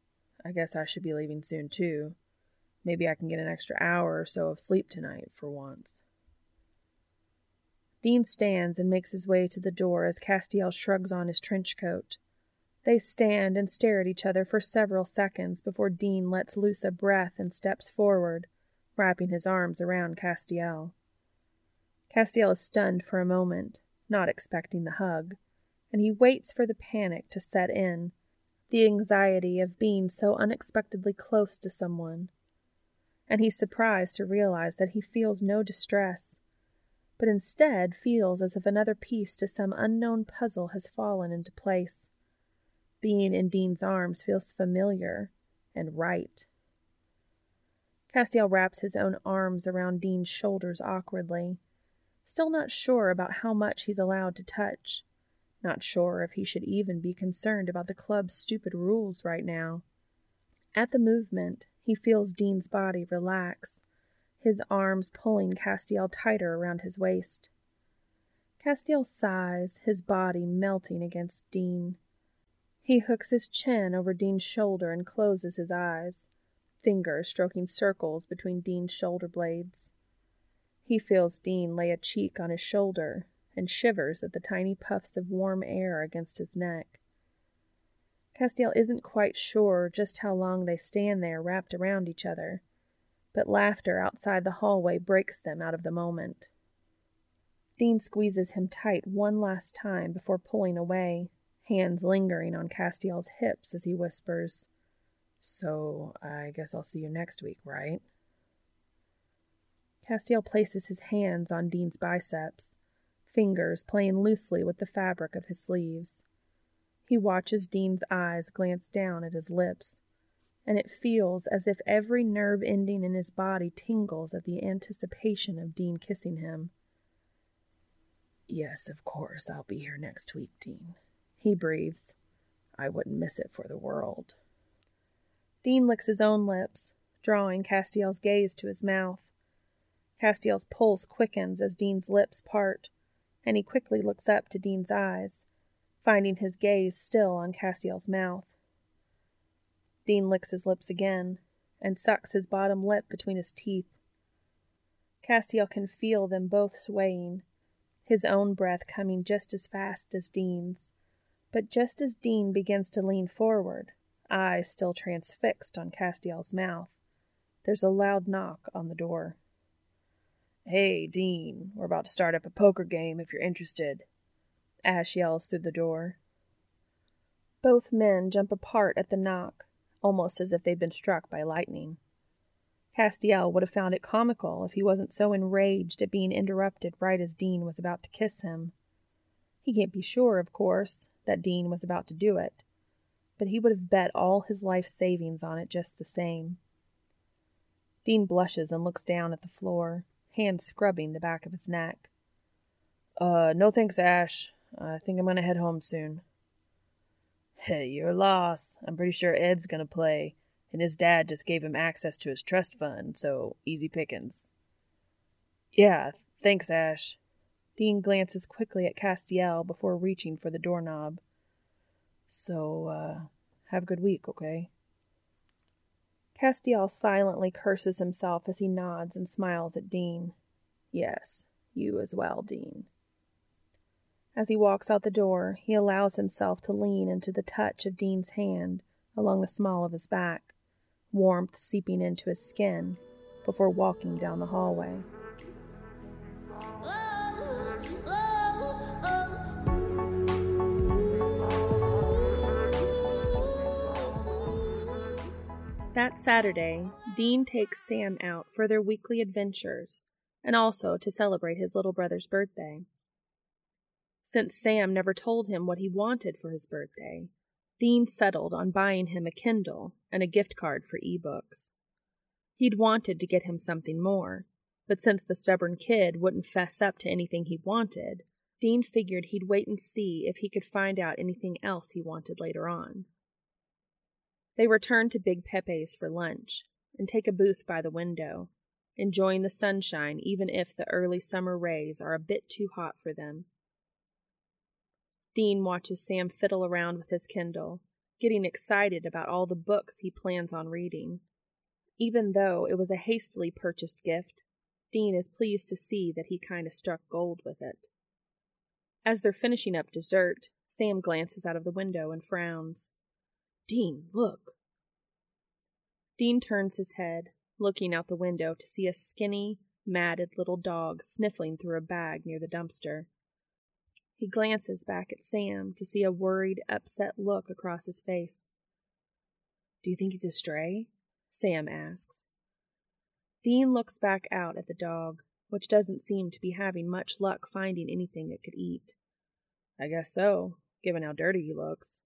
I guess I should be leaving soon, too. Maybe I can get an extra hour or so of sleep tonight, for once. Dean stands and makes his way to the door as Castiel shrugs on his trench coat. They stand and stare at each other for several seconds before Dean lets loose a breath and steps forward, wrapping his arms around Castiel. Castiel is stunned for a moment, not expecting the hug, and he waits for the panic to set in, the anxiety of being so unexpectedly close to someone. And he's surprised to realize that he feels no distress, but instead feels as if another piece to some unknown puzzle has fallen into place. Being in Dean's arms feels familiar and right. Castiel wraps his own arms around Dean's shoulders awkwardly, still not sure about how much he's allowed to touch, not sure if he should even be concerned about the club's stupid rules right now. At the movement, he feels Dean's body relax, his arms pulling Castiel tighter around his waist. Castiel sighs, his body melting against Dean. He hooks his chin over Dean's shoulder and closes his eyes, fingers stroking circles between Dean's shoulder blades. He feels Dean lay a cheek on his shoulder and shivers at the tiny puffs of warm air against his neck. Castiel isn't quite sure just how long they stand there wrapped around each other, but laughter outside the hallway breaks them out of the moment. Dean squeezes him tight one last time before pulling away, hands lingering on Castiel's hips as he whispers, So, I guess I'll see you next week, right? Castiel places his hands on Dean's biceps, fingers playing loosely with the fabric of his sleeves. He watches Dean's eyes glance down at his lips, and it feels as if every nerve ending in his body tingles at the anticipation of Dean kissing him. Yes, of course, I'll be here next week, Dean. He breathes. I wouldn't miss it for the world. Dean licks his own lips, drawing Castiel's gaze to his mouth. Castiel's pulse quickens as Dean's lips part, and he quickly looks up to Dean's eyes, finding his gaze still on Castiel's mouth. Dean licks his lips again and sucks his bottom lip between his teeth. Castiel can feel them both swaying, his own breath coming just as fast as Dean's. But just as Dean begins to lean forward, eyes still transfixed on Castiel's mouth, there's a loud knock on the door. Hey, Dean, we're about to start up a poker game if you're interested. Ash yells through the door. Both men jump apart at the knock, almost as if they'd been struck by lightning. Castiel would have found it comical if he wasn't so enraged at being interrupted right as Dean was about to kiss him. He can't be sure, of course, that Dean was about to do it, but he would have bet all his life savings on it just the same. Dean blushes and looks down at the floor hand scrubbing the back of his neck. Uh, no thanks, Ash. I think I'm gonna head home soon. Hey, you're lost. I'm pretty sure Ed's gonna play, and his dad just gave him access to his trust fund, so easy pickings. Yeah, thanks, Ash. Dean glances quickly at Castiel before reaching for the doorknob. So, uh, have a good week, okay? Castiel silently curses himself as he nods and smiles at Dean. Yes, you as well, Dean. As he walks out the door, he allows himself to lean into the touch of Dean's hand along the small of his back, warmth seeping into his skin, before walking down the hallway. That Saturday, Dean takes Sam out for their weekly adventures and also to celebrate his little brother's birthday. Since Sam never told him what he wanted for his birthday, Dean settled on buying him a Kindle and a gift card for ebooks. He'd wanted to get him something more, but since the stubborn kid wouldn't fess up to anything he wanted, Dean figured he'd wait and see if he could find out anything else he wanted later on. They return to Big Pepe's for lunch and take a booth by the window, enjoying the sunshine even if the early summer rays are a bit too hot for them. Dean watches Sam fiddle around with his Kindle, getting excited about all the books he plans on reading. Even though it was a hastily purchased gift, Dean is pleased to see that he kind of struck gold with it. As they're finishing up dessert, Sam glances out of the window and frowns. Dean, look. Dean turns his head, looking out the window to see a skinny, matted little dog sniffling through a bag near the dumpster. He glances back at Sam to see a worried, upset look across his face. Do you think he's a stray? Sam asks. Dean looks back out at the dog, which doesn't seem to be having much luck finding anything it could eat. I guess so, given how dirty he looks.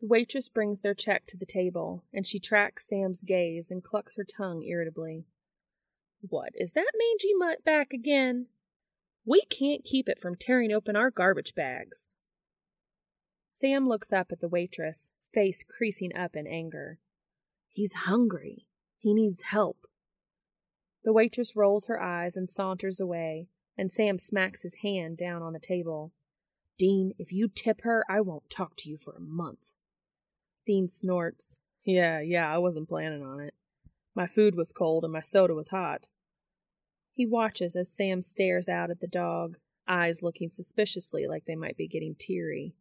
The waitress brings their check to the table, and she tracks Sam's gaze and clucks her tongue irritably. What is that mangy mutt back again? We can't keep it from tearing open our garbage bags. Sam looks up at the waitress, face creasing up in anger. He's hungry. He needs help. The waitress rolls her eyes and saunters away, and Sam smacks his hand down on the table. Dean, if you tip her, I won't talk to you for a month. Dean snorts. Yeah, yeah, I wasn't planning on it. My food was cold and my soda was hot. He watches as Sam stares out at the dog, eyes looking suspiciously like they might be getting teary.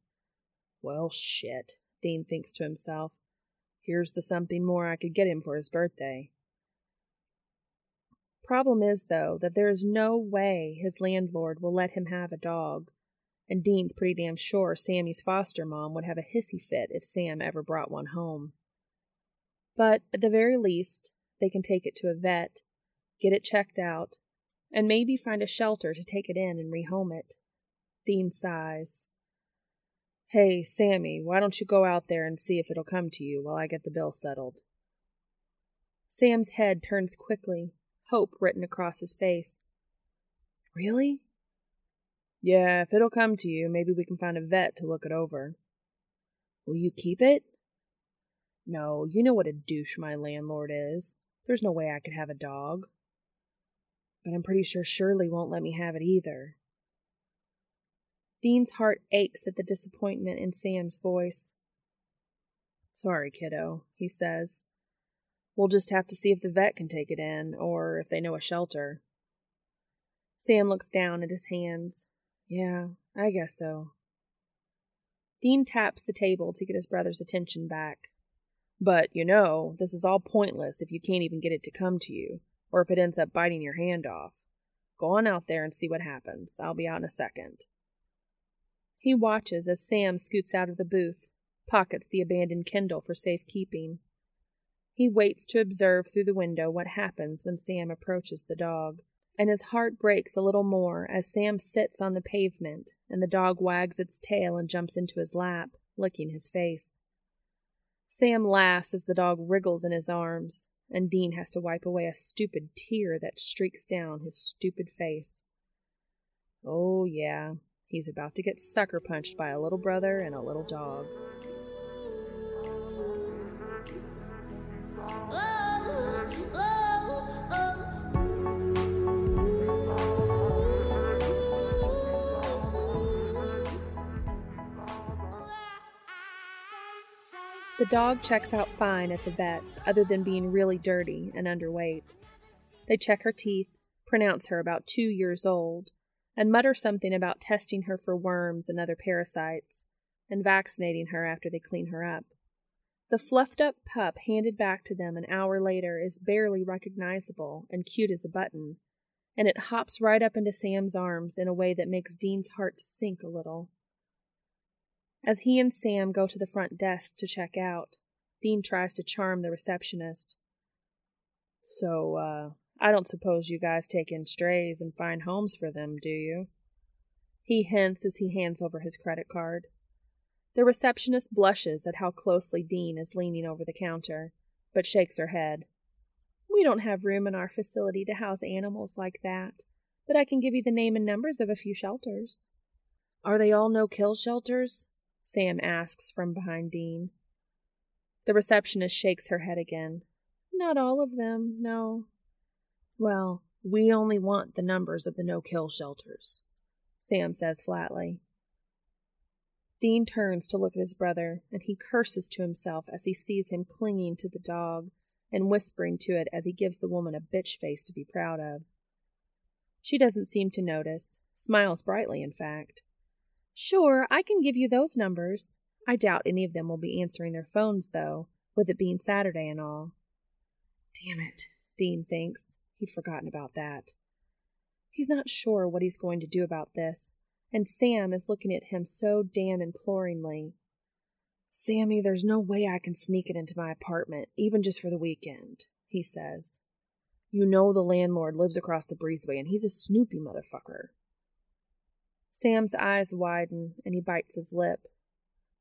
Well, shit, Dean thinks to himself. Here's the something more I could get him for his birthday. Problem is, though, that there is no way his landlord will let him have a dog, and Dean's pretty damn sure Sammy's foster mom would have a hissy fit if Sam ever brought one home. But at the very least, they can take it to a vet, get it checked out, and maybe find a shelter to take it in and rehome it. Dean sighs. Hey, Sammy, why don't you go out there and see if it'll come to you while I get the bill settled? Sam's head turns quickly, hope written across his face. Really? Yeah, if it'll come to you, maybe we can find a vet to look it over. Will you keep it? No, you know what a douche my landlord is. There's no way I could have a dog. But I'm pretty sure Shirley won't let me have it either. Dean's heart aches at the disappointment in Sam's voice. Sorry, kiddo, he says. We'll just have to see if the vet can take it in, or if they know a shelter. Sam looks down at his hands. Yeah, I guess so. Dean taps the table to get his brother's attention back. But, you know, this is all pointless if you can't even get it to come to you, or if it ends up biting your hand off. Go on out there and see what happens. I'll be out in a second. He watches as Sam scoots out of the booth, pockets the abandoned Kindle for safekeeping. He waits to observe through the window what happens when Sam approaches the dog, and his heart breaks a little more as Sam sits on the pavement and the dog wags its tail and jumps into his lap, licking his face. Sam laughs as the dog wriggles in his arms, and Dean has to wipe away a stupid tear that streaks down his stupid face. Oh, yeah, he's about to get sucker punched by a little brother and a little dog. The dog checks out fine at the vet, other than being really dirty and underweight. They check her teeth, pronounce her about two years old, and mutter something about testing her for worms and other parasites, and vaccinating her after they clean her up. The fluffed up pup handed back to them an hour later is barely recognizable and cute as a button, and it hops right up into Sam's arms in a way that makes Dean's heart sink a little. As he and Sam go to the front desk to check out, Dean tries to charm the receptionist. So, uh, I don't suppose you guys take in strays and find homes for them, do you? He hints as he hands over his credit card. The receptionist blushes at how closely Dean is leaning over the counter, but shakes her head. We don't have room in our facility to house animals like that, but I can give you the name and numbers of a few shelters. Are they all no kill shelters? Sam asks from behind Dean. The receptionist shakes her head again. Not all of them, no. Well, we only want the numbers of the no kill shelters, Sam says flatly. Dean turns to look at his brother, and he curses to himself as he sees him clinging to the dog and whispering to it as he gives the woman a bitch face to be proud of. She doesn't seem to notice, smiles brightly, in fact. Sure, I can give you those numbers. I doubt any of them will be answering their phones, though, with it being Saturday and all. Damn it, Dean thinks. He'd forgotten about that. He's not sure what he's going to do about this, and Sam is looking at him so damn imploringly. Sammy, there's no way I can sneak it into my apartment, even just for the weekend, he says. You know the landlord lives across the breezeway, and he's a snoopy motherfucker. Sam's eyes widen and he bites his lip.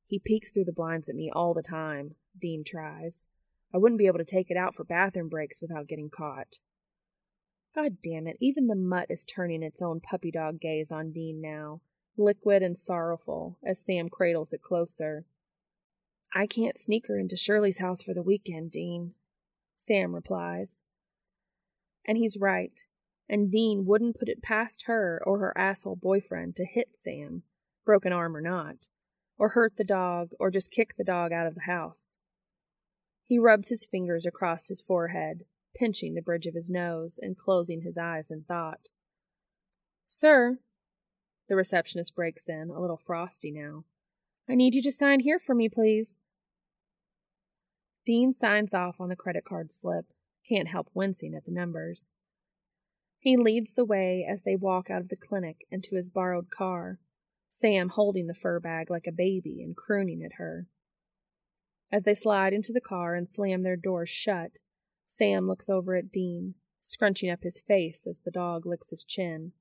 He peeks through the blinds at me all the time, Dean tries. I wouldn't be able to take it out for bathroom breaks without getting caught. God damn it, even the mutt is turning its own puppy dog gaze on Dean now, liquid and sorrowful, as Sam cradles it closer. I can't sneak her into Shirley's house for the weekend, Dean, Sam replies. And he's right and Dean wouldn't put it past her or her asshole boyfriend to hit Sam, broken arm or not, or hurt the dog or just kick the dog out of the house. He rubs his fingers across his forehead, pinching the bridge of his nose and closing his eyes in thought. Sir, the receptionist breaks in, a little frosty now. I need you to sign here for me, please. Dean signs off on the credit card slip, can't help wincing at the numbers. He leads the way as they walk out of the clinic into his borrowed car, Sam holding the fur bag like a baby and crooning at her. As they slide into the car and slam their doors shut, Sam looks over at Dean, scrunching up his face as the dog licks his chin.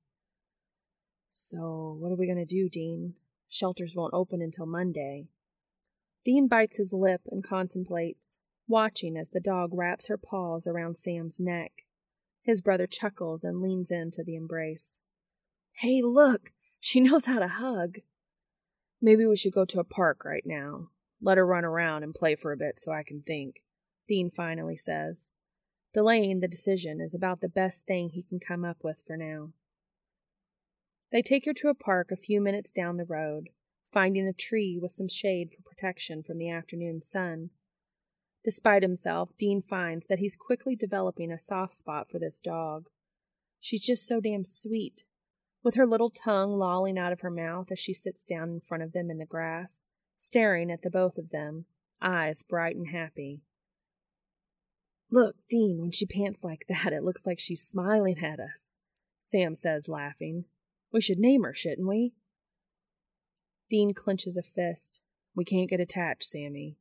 So, what are we going to do, Dean? Shelters won't open until Monday. Dean bites his lip and contemplates, watching as the dog wraps her paws around Sam's neck. His brother chuckles and leans into the embrace. Hey, look! She knows how to hug. Maybe we should go to a park right now. Let her run around and play for a bit so I can think, Dean finally says. Delaying the decision is about the best thing he can come up with for now. They take her to a park a few minutes down the road, finding a tree with some shade for protection from the afternoon sun. Despite himself, Dean finds that he's quickly developing a soft spot for this dog. She's just so damn sweet, with her little tongue lolling out of her mouth as she sits down in front of them in the grass, staring at the both of them, eyes bright and happy. Look, Dean, when she pants like that, it looks like she's smiling at us, Sam says, laughing. We should name her, shouldn't we? Dean clenches a fist. We can't get attached, Sammy.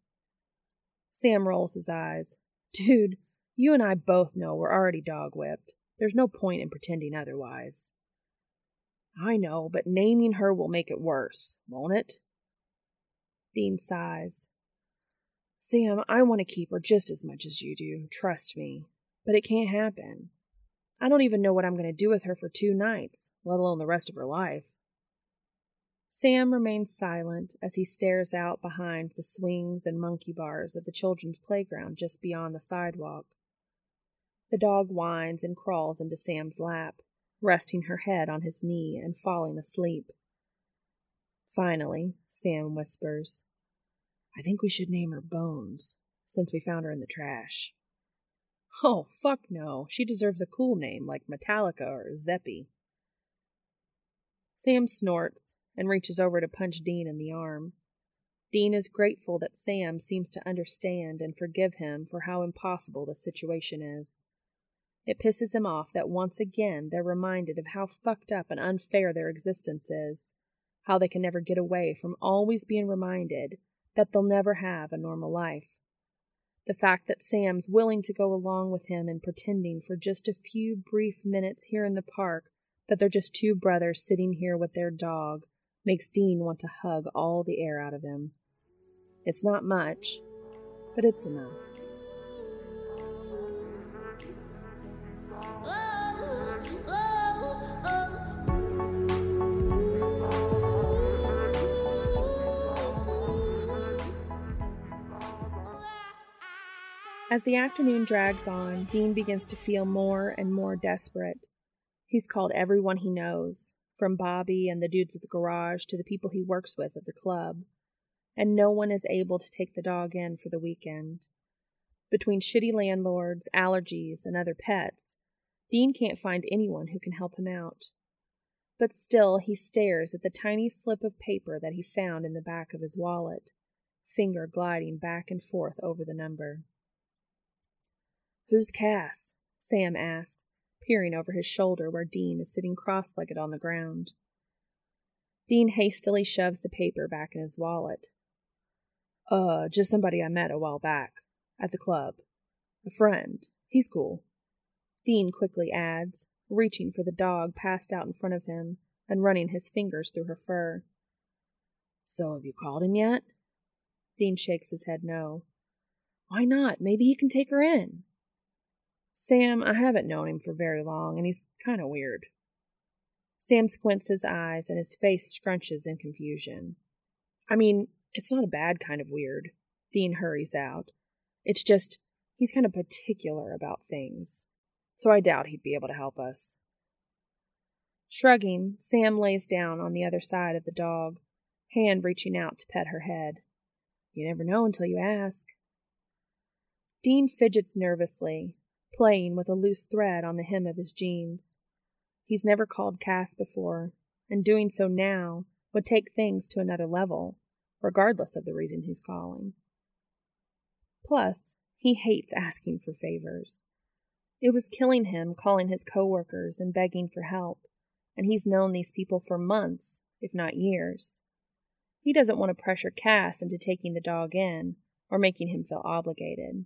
Sam rolls his eyes. Dude, you and I both know we're already dog whipped. There's no point in pretending otherwise. I know, but naming her will make it worse, won't it? Dean sighs. Sam, I want to keep her just as much as you do, trust me. But it can't happen. I don't even know what I'm going to do with her for two nights, let alone the rest of her life. Sam remains silent as he stares out behind the swings and monkey bars at the children's playground just beyond the sidewalk. The dog whines and crawls into Sam's lap, resting her head on his knee and falling asleep. Finally, Sam whispers, I think we should name her Bones, since we found her in the trash. Oh, fuck no. She deserves a cool name like Metallica or Zeppy. Sam snorts and reaches over to punch Dean in the arm. Dean is grateful that Sam seems to understand and forgive him for how impossible the situation is. It pisses him off that once again they're reminded of how fucked up and unfair their existence is, how they can never get away from always being reminded that they'll never have a normal life. The fact that Sam's willing to go along with him in pretending for just a few brief minutes here in the park that they're just two brothers sitting here with their dog makes Dean want to hug all the air out of him. It's not much, but it's enough. As the afternoon drags on, Dean begins to feel more and more desperate. He's called everyone he knows, from Bobby and the dudes at the garage to the people he works with at the club, and no one is able to take the dog in for the weekend. Between shitty landlords, allergies, and other pets, Dean can't find anyone who can help him out. But still, he stares at the tiny slip of paper that he found in the back of his wallet, finger gliding back and forth over the number. Who's Cass? Sam asks, peering over his shoulder where Dean is sitting cross legged on the ground. Dean hastily shoves the paper back in his wallet. Uh, just somebody I met a while back. At the club. A friend. He's cool. Dean quickly adds, reaching for the dog passed out in front of him and running his fingers through her fur. So have you called him yet? Dean shakes his head no. Why not? Maybe he can take her in. Sam, I haven't known him for very long, and he's kind of weird. Sam squints his eyes, and his face scrunches in confusion. I mean, it's not a bad kind of weird. Dean hurries out. It's just, he's kind of particular about things. So I doubt he'd be able to help us. Shrugging, Sam lays down on the other side of the dog, hand reaching out to pet her head. You never know until you ask. Dean fidgets nervously, playing with a loose thread on the hem of his jeans. He's never called Cass before, and doing so now would take things to another level, regardless of the reason he's calling. Plus, he hates asking for favors. It was killing him calling his coworkers and begging for help, and he's known these people for months, if not years. He doesn't want to pressure Cass into taking the dog in or making him feel obligated.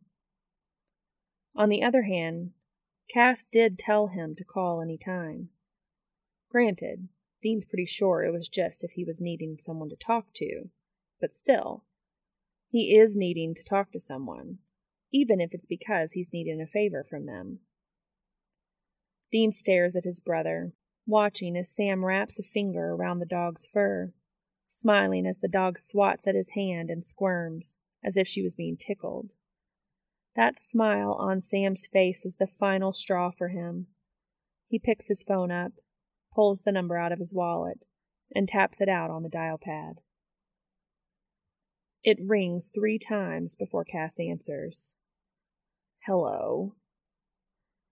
On the other hand, Cass did tell him to call any time. Granted, Dean's pretty sure it was just if he was needing someone to talk to, but still, he is needing to talk to someone, even if it's because he's needing a favor from them. Dean stares at his brother, watching as Sam wraps a finger around the dog's fur, smiling as the dog swats at his hand and squirms, as if she was being tickled. That smile on Sam's face is the final straw for him. He picks his phone up, pulls the number out of his wallet, and taps it out on the dial pad. It rings three times before Cass answers. Hello.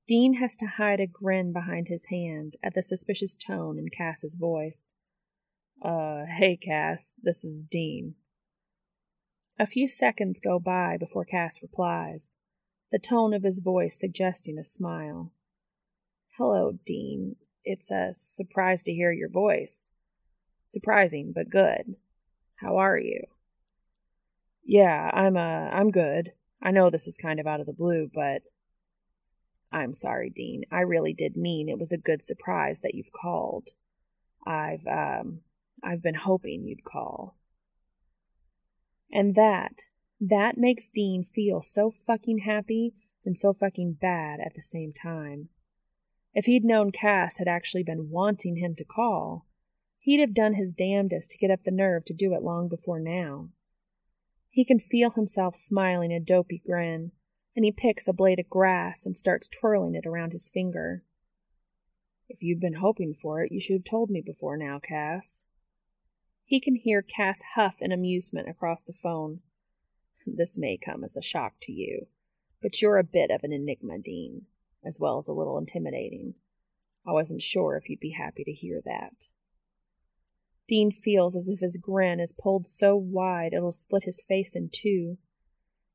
Dean has to hide a grin behind his hand at the suspicious tone in Cass's voice. Uh, hey, Cass, this is Dean. A few seconds go by before Cass replies, the tone of his voice suggesting a smile. Hello, Dean. It's a surprise to hear your voice. Surprising, but good. How are you? Yeah, I'm uh I'm good. I know this is kind of out of the blue, but I'm sorry, Dean. I really did mean it was a good surprise that you've called. I've um I've been hoping you'd call. And that, that makes Dean feel so fucking happy and so fucking bad at the same time. If he'd known Cass had actually been wanting him to call, he'd have done his damnedest to get up the nerve to do it long before now. He can feel himself smiling a dopey grin, and he picks a blade of grass and starts twirling it around his finger. If you'd been hoping for it, you should have told me before now, Cass. He can hear Cass huff in amusement across the phone. This may come as a shock to you, but you're a bit of an enigma, Dean, as well as a little intimidating. I wasn't sure if you'd be happy to hear that. Dean feels as if his grin is pulled so wide it'll split his face in two.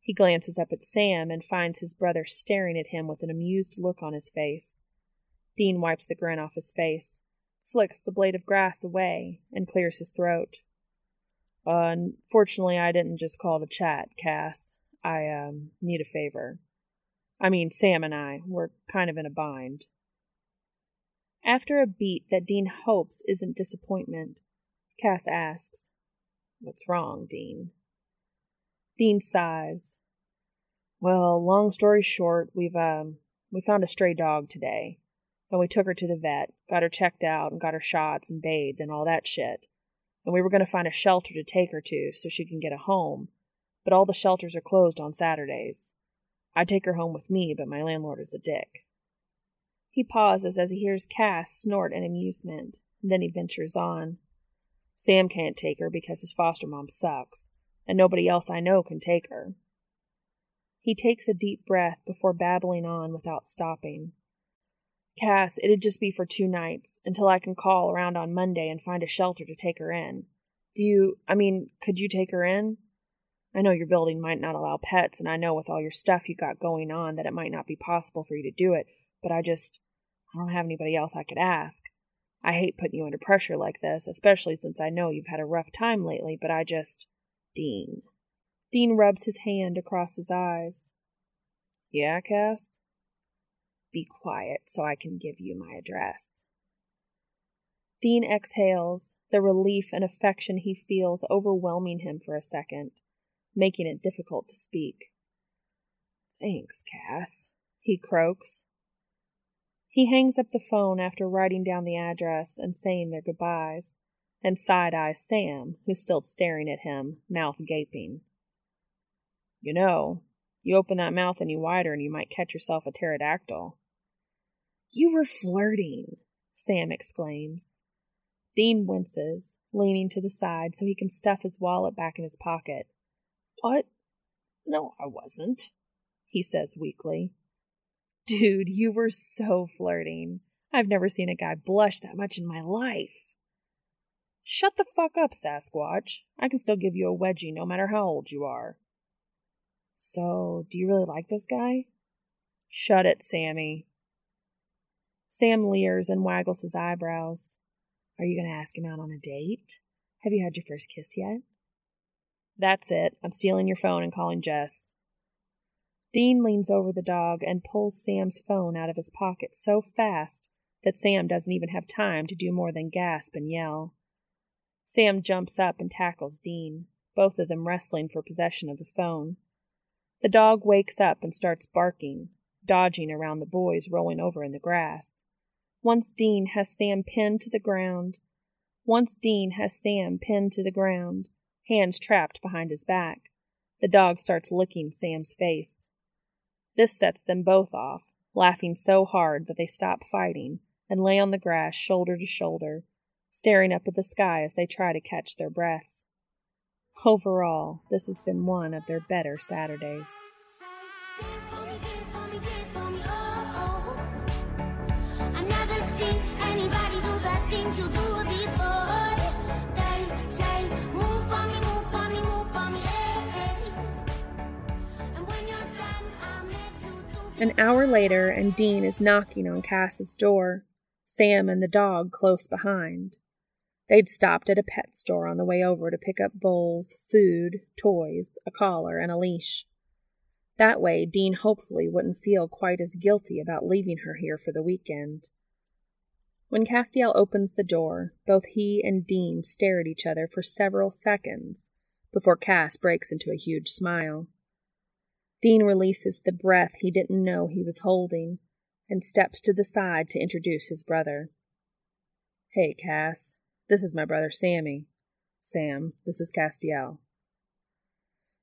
He glances up at Sam and finds his brother staring at him with an amused look on his face. Dean wipes the grin off his face flicks the blade of grass away, and clears his throat. Unfortunately, I didn't just call to chat, Cass. I, um, need a favor. I mean, Sam and I, we're kind of in a bind. After a beat that Dean hopes isn't disappointment, Cass asks, What's wrong, Dean? Dean sighs. Well, long story short, we've, um, we found a stray dog today. And we took her to the vet, got her checked out, and got her shots and bathed and all that shit. And we were going to find a shelter to take her to so she can get a home, but all the shelters are closed on Saturdays. I'd take her home with me, but my landlord is a dick. He pauses as he hears Cass snort in amusement, then he ventures on. Sam can't take her because his foster mom sucks, and nobody else I know can take her. He takes a deep breath before babbling on without stopping. Cass, it'd just be for two nights, until I can call around on Monday and find a shelter to take her in. Do you, I mean, could you take her in? I know your building might not allow pets, and I know with all your stuff you got going on that it might not be possible for you to do it, but I just, I don't have anybody else I could ask. I hate putting you under pressure like this, especially since I know you've had a rough time lately, but I just. Dean. Dean rubs his hand across his eyes. Yeah, Cass? Be quiet so I can give you my address. Dean exhales, the relief and affection he feels overwhelming him for a second, making it difficult to speak. Thanks, Cass, he croaks. He hangs up the phone after writing down the address and saying their goodbyes, and side eyes Sam, who's still staring at him, mouth gaping. You know, you open that mouth any wider and you might catch yourself a pterodactyl. You were flirting, Sam exclaims. Dean winces, leaning to the side so he can stuff his wallet back in his pocket. What? No, I wasn't, he says weakly. Dude, you were so flirting. I've never seen a guy blush that much in my life. Shut the fuck up, Sasquatch. I can still give you a wedgie no matter how old you are. So, do you really like this guy? Shut it, Sammy. Sam leers and waggles his eyebrows. Are you going to ask him out on a date? Have you had your first kiss yet? That's it. I'm stealing your phone and calling Jess. Dean leans over the dog and pulls Sam's phone out of his pocket so fast that Sam doesn't even have time to do more than gasp and yell. Sam jumps up and tackles Dean, both of them wrestling for possession of the phone. The dog wakes up and starts barking, dodging around the boys rolling over in the grass. Once Dean has Sam pinned to the ground, once Dean has Sam pinned to the ground, hands trapped behind his back, the dog starts licking Sam's face. This sets them both off, laughing so hard that they stop fighting and lay on the grass shoulder to shoulder, staring up at the sky as they try to catch their breaths. Overall, this has been one of their better Saturdays. An hour later, and Dean is knocking on Cass's door, Sam and the dog close behind. They'd stopped at a pet store on the way over to pick up bowls, food, toys, a collar, and a leash. That way, Dean hopefully wouldn't feel quite as guilty about leaving her here for the weekend. When Castiel opens the door, both he and Dean stare at each other for several seconds before Cass breaks into a huge smile. Dean releases the breath he didn't know he was holding and steps to the side to introduce his brother. Hey, Cass. This is my brother Sammy. Sam, this is Castiel.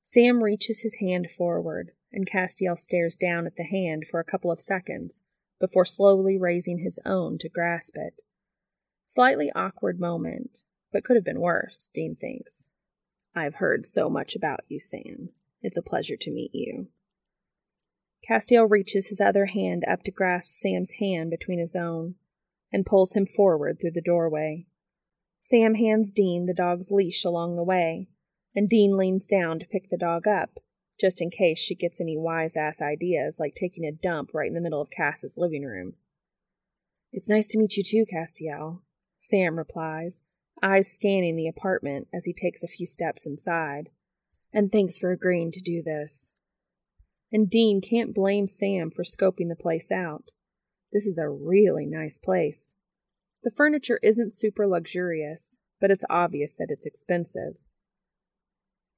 Sam reaches his hand forward, and Castiel stares down at the hand for a couple of seconds before slowly raising his own to grasp it. Slightly awkward moment, but could have been worse, Dean thinks. I've heard so much about you, Sam. It's a pleasure to meet you. Castiel reaches his other hand up to grasp Sam's hand between his own and pulls him forward through the doorway. Sam hands Dean the dog's leash along the way, and Dean leans down to pick the dog up, just in case she gets any wise ass ideas like taking a dump right in the middle of Cass's living room. It's nice to meet you too, Castiel, Sam replies, eyes scanning the apartment as he takes a few steps inside and thanks for agreeing to do this. And Dean can't blame Sam for scoping the place out. This is a really nice place. The furniture isn't super luxurious, but it's obvious that it's expensive.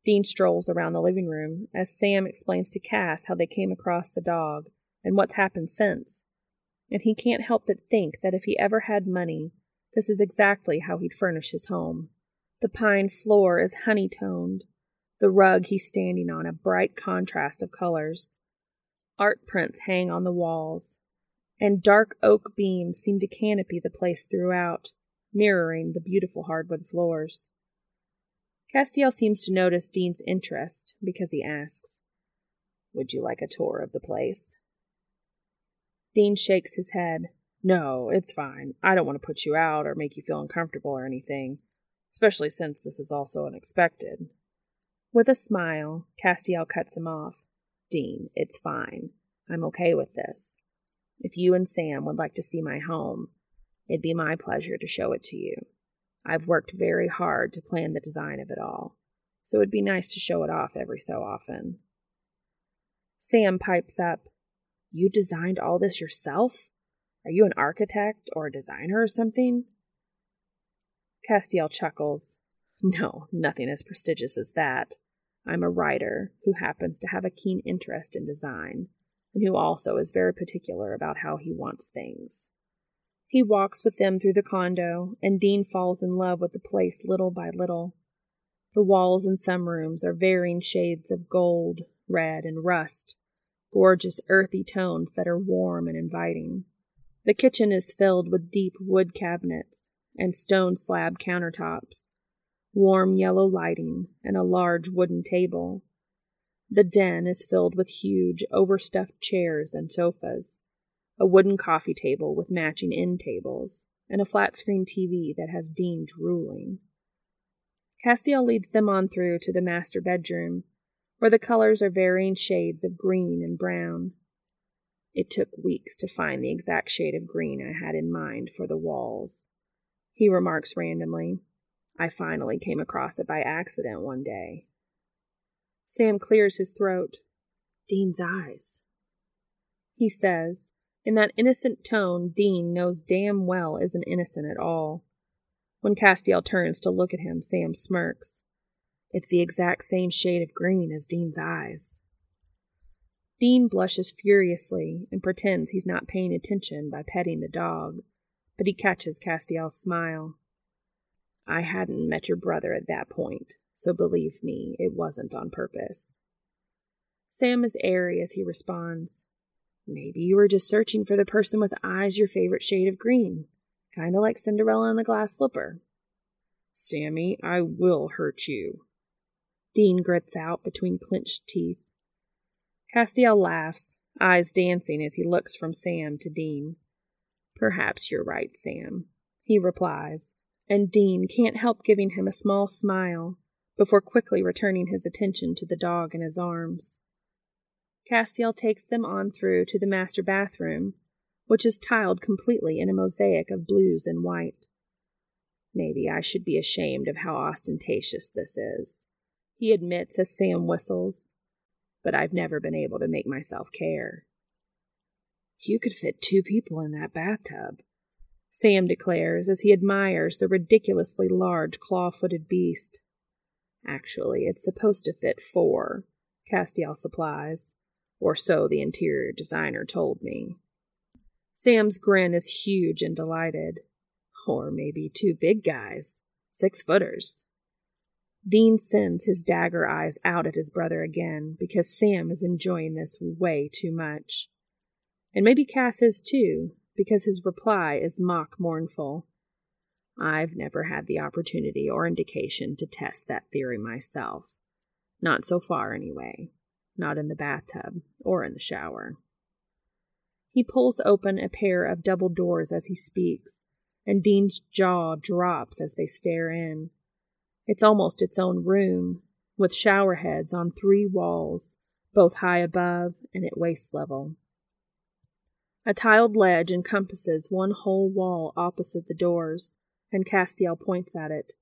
Dean strolls around the living room as Sam explains to Cass how they came across the dog and what's happened since. And he can't help but think that if he ever had money, this is exactly how he'd furnish his home. The pine floor is honey toned, the rug he's standing on a bright contrast of colors. Art prints hang on the walls, and dark oak beams seem to canopy the place throughout, mirroring the beautiful hardwood floors. Castiel seems to notice Dean's interest because he asks, Would you like a tour of the place? Dean shakes his head. No, it's fine. I don't want to put you out or make you feel uncomfortable or anything, especially since this is all so unexpected. With a smile, Castiel cuts him off. Dean, it's fine. I'm okay with this. If you and Sam would like to see my home, it'd be my pleasure to show it to you. I've worked very hard to plan the design of it all, so it'd be nice to show it off every so often. Sam pipes up. You designed all this yourself? Are you an architect or a designer or something? Castiel chuckles. No, nothing as prestigious as that. I'm a writer who happens to have a keen interest in design, and who also is very particular about how he wants things. He walks with them through the condo, and Dean falls in love with the place little by little. The walls in some rooms are varying shades of gold, red, and rust, gorgeous earthy tones that are warm and inviting. The kitchen is filled with deep wood cabinets and stone slab countertops, warm yellow lighting, and a large wooden table. The den is filled with huge, overstuffed chairs and sofas, a wooden coffee table with matching end tables, and a flat screen TV that has Dean drooling. Castiel leads them on through to the master bedroom, where the colors are varying shades of green and brown. It took weeks to find the exact shade of green I had in mind for the walls. He remarks randomly. I finally came across it by accident one day. Sam clears his throat. Dean's eyes. He says, in that innocent tone Dean knows damn well isn't innocent at all. When Castiel turns to look at him, Sam smirks. It's the exact same shade of green as Dean's eyes. Dean blushes furiously and pretends he's not paying attention by petting the dog, but he catches Castiel's smile. I hadn't met your brother at that point, so believe me, it wasn't on purpose. Sam is airy as he responds. Maybe you were just searching for the person with eyes your favorite shade of green, kind of like Cinderella in the glass slipper. Sammy, I will hurt you. Dean grits out between clenched teeth. Castiel laughs, eyes dancing as he looks from Sam to Dean. Perhaps you're right, Sam, he replies, and Dean can't help giving him a small smile before quickly returning his attention to the dog in his arms. Castiel takes them on through to the master bathroom, which is tiled completely in a mosaic of blues and white. Maybe I should be ashamed of how ostentatious this is, he admits as Sam whistles, but I've never been able to make myself care. You could fit two people in that bathtub, Sam declares as he admires the ridiculously large claw footed beast. Actually, it's supposed to fit four, Castiel supplies, or so the interior designer told me. Sam's grin is huge and delighted. Or maybe two big guys, six footers. Dean sends his dagger eyes out at his brother again because Sam is enjoying this way too much. And maybe Cass is too, because his reply is mock mournful. I've never had the opportunity or indication to test that theory myself. Not so far, anyway. Not in the bathtub or in the shower. He pulls open a pair of double doors as he speaks, and Dean's jaw drops as they stare in. It's almost its own room, with shower heads on three walls, both high above and at waist level. A tiled ledge encompasses one whole wall opposite the doors, and Castiel points at it.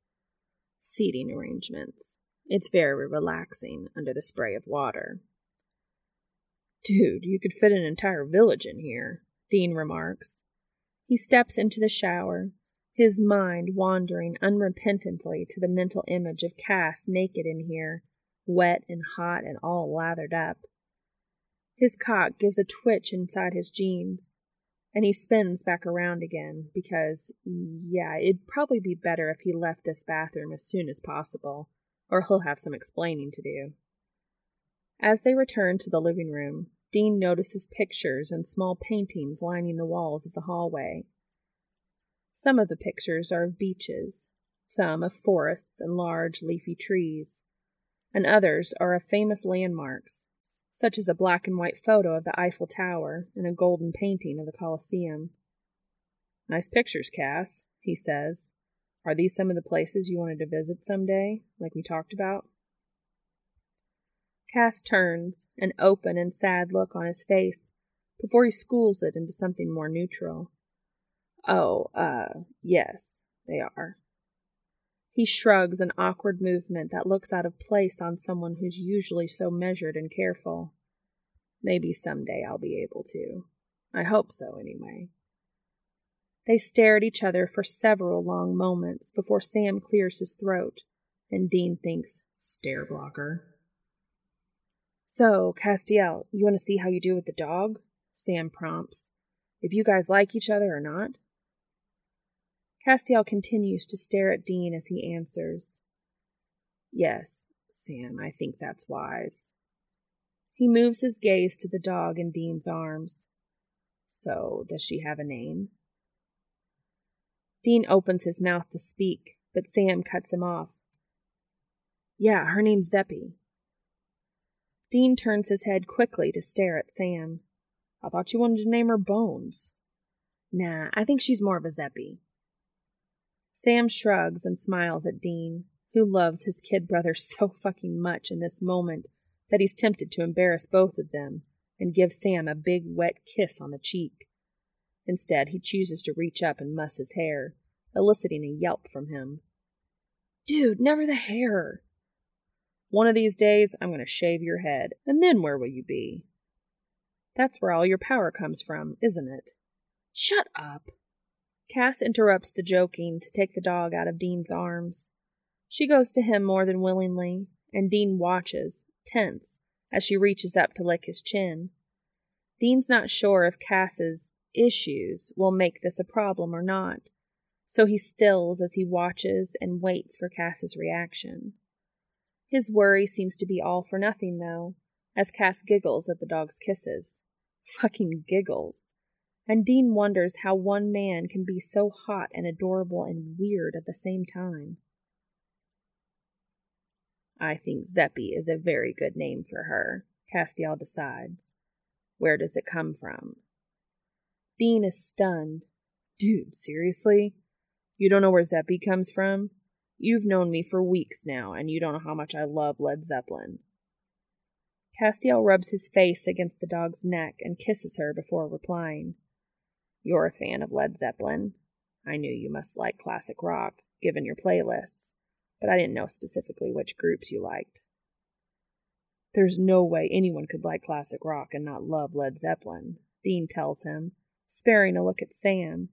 Seating arrangements. It's very relaxing under the spray of water. Dude, you could fit an entire village in here, Dean remarks. He steps into the shower, his mind wandering unrepentantly to the mental image of Cass naked in here, wet and hot and all lathered up. His cock gives a twitch inside his jeans, and he spins back around again because, yeah, it'd probably be better if he left this bathroom as soon as possible, or he'll have some explaining to do. As they return to the living room, Dean notices pictures and small paintings lining the walls of the hallway. Some of the pictures are of beaches, some of forests and large leafy trees, and others are of famous landmarks, such as a black and white photo of the Eiffel Tower and a golden painting of the Colosseum. Nice pictures, Cass, he says. Are these some of the places you wanted to visit some day, like we talked about? Cass turns, an open and sad look on his face, before he schools it into something more neutral. Oh, uh, yes, they are. He shrugs an awkward movement that looks out of place on someone who's usually so measured and careful. Maybe someday I'll be able to. I hope so, anyway. They stare at each other for several long moments before Sam clears his throat, and Dean thinks, stare blocker. So, Castiel, you want to see how you do with the dog? Sam prompts. If you guys like each other or not? Castiel continues to stare at Dean as he answers. Yes, Sam, I think that's wise. He moves his gaze to the dog in Dean's arms. So, does she have a name? Dean opens his mouth to speak, but Sam cuts him off. Yeah, her name's Zeppy. Dean turns his head quickly to stare at Sam. I thought you wanted to name her Bones. Nah, I think she's more of a Zeppy. Sam shrugs and smiles at Dean, who loves his kid brother so fucking much in this moment that he's tempted to embarrass both of them and give Sam a big wet kiss on the cheek. Instead, he chooses to reach up and muss his hair, eliciting a yelp from him. Dude, never the hair! One of these days, I'm going to shave your head, and then where will you be? That's where all your power comes from, isn't it? Shut up! Cass interrupts the joking to take the dog out of Dean's arms. She goes to him more than willingly, and Dean watches, tense, as she reaches up to lick his chin. Dean's not sure if Cass's issues will make this a problem or not, so he stills as he watches and waits for Cass's reaction. His worry seems to be all for nothing, though, as Cass giggles at the dog's kisses. Fucking giggles. And Dean wonders how one man can be so hot and adorable and weird at the same time. I think Zeppy is a very good name for her, Castiel decides. Where does it come from? Dean is stunned. Dude, seriously? You don't know where Zeppy comes from? You've known me for weeks now, and you don't know how much I love Led Zeppelin. Castiel rubs his face against the dog's neck and kisses her before replying. You're a fan of Led Zeppelin. I knew you must like classic rock, given your playlists but I didn't know specifically which groups you liked. There's no way anyone could like classic rock and not love Led Zeppelin, Dean tells him, sparing a look at Sam,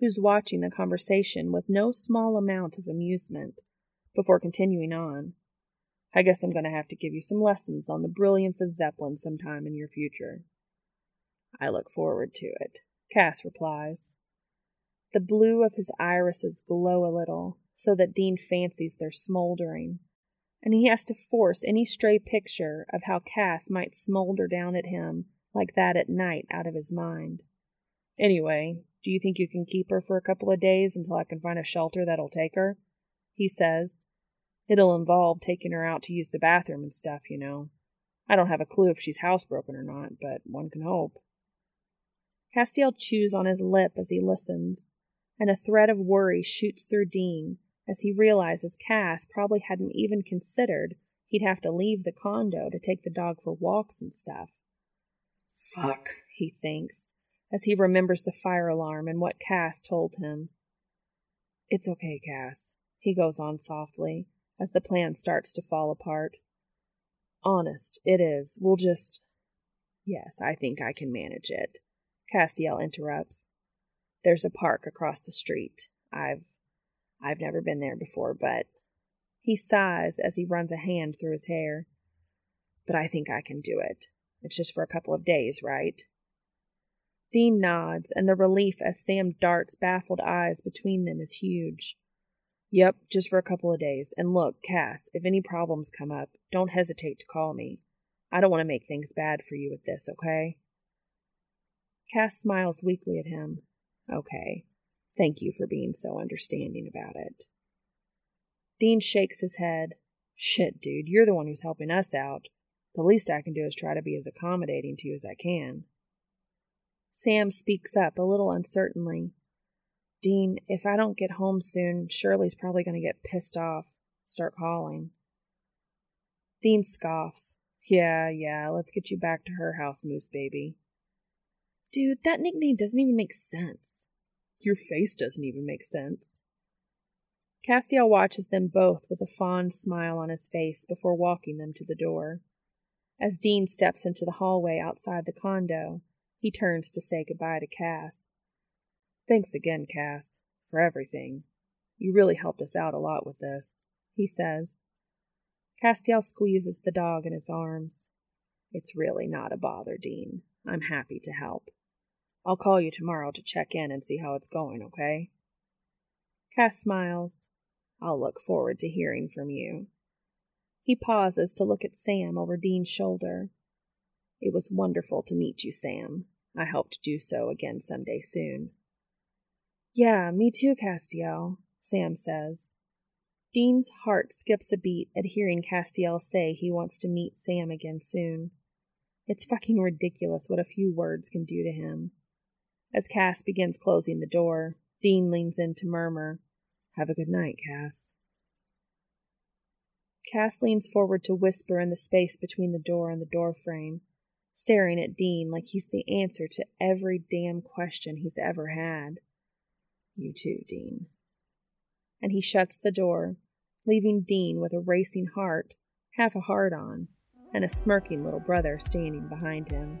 who's watching the conversation with no small amount of amusement, before continuing on. I guess I'm going to have to give you some lessons on the brilliance of Zeppelin sometime in your future. I look forward to it, Cass replies. The blue of his irises glow a little, so that Dean fancies they're smoldering, and he has to force any stray picture of how Cass might smolder down at him like that at night out of his mind. Anyway, do you think you can keep her for a couple of days until I can find a shelter that'll take her? He says. It'll involve taking her out to use the bathroom and stuff, you know. I don't have a clue if she's housebroken or not, but one can hope. Castiel chews on his lip as he listens, and a thread of worry shoots through Dean as he realizes Cass probably hadn't even considered he'd have to leave the condo to take the dog for walks and stuff. Fuck, he thinks, as he remembers the fire alarm and what Cass told him. It's okay, Cass, he goes on softly, as the plan starts to fall apart. Honest, it is. We'll just. Yes, I think I can manage it. Castiel interrupts. There's a park across the street. I've I've never been there before, but he sighs as he runs a hand through his hair. But I think I can do it. It's just for a couple of days, right? Dean nods, and the relief as Sam darts baffled eyes between them is huge. Yep, just for a couple of days. And look, Cass, if any problems come up, don't hesitate to call me. I don't want to make things bad for you with this, okay? Cass smiles weakly at him. Okay. Thank you for being so understanding about it. Dean shakes his head. Shit, dude, you're the one who's helping us out. The least I can do is try to be as accommodating to you as I can. Sam speaks up a little uncertainly. Dean, if I don't get home soon, Shirley's probably going to get pissed off, start calling. Dean scoffs. Yeah, yeah, let's get you back to her house, Moose Baby. Dude, that nickname doesn't even make sense. Your face doesn't even make sense. Castiel watches them both with a fond smile on his face before walking them to the door. As Dean steps into the hallway outside the condo, he turns to say goodbye to Cass. Thanks again, Cass, for everything. You really helped us out a lot with this, he says. Castiel squeezes the dog in his arms. It's really not a bother, Dean. I'm happy to help. I'll call you tomorrow to check in and see how it's going, okay? Cass smiles. I'll look forward to hearing from you. He pauses to look at Sam over Dean's shoulder. It was wonderful to meet you, Sam. I hope to do so again some day soon. Yeah, me too, Castiel, Sam says. Dean's heart skips a beat at hearing Castiel say he wants to meet Sam again soon. It's fucking ridiculous what a few words can do to him. As Cass begins closing the door, Dean leans in to murmur, Have a good night, Cass. Cass leans forward to whisper in the space between the door and the door frame, staring at Dean like he's the answer to every damn question he's ever had. You too, Dean. And he shuts the door, leaving Dean with a racing heart, half a heart on, and a smirking little brother standing behind him.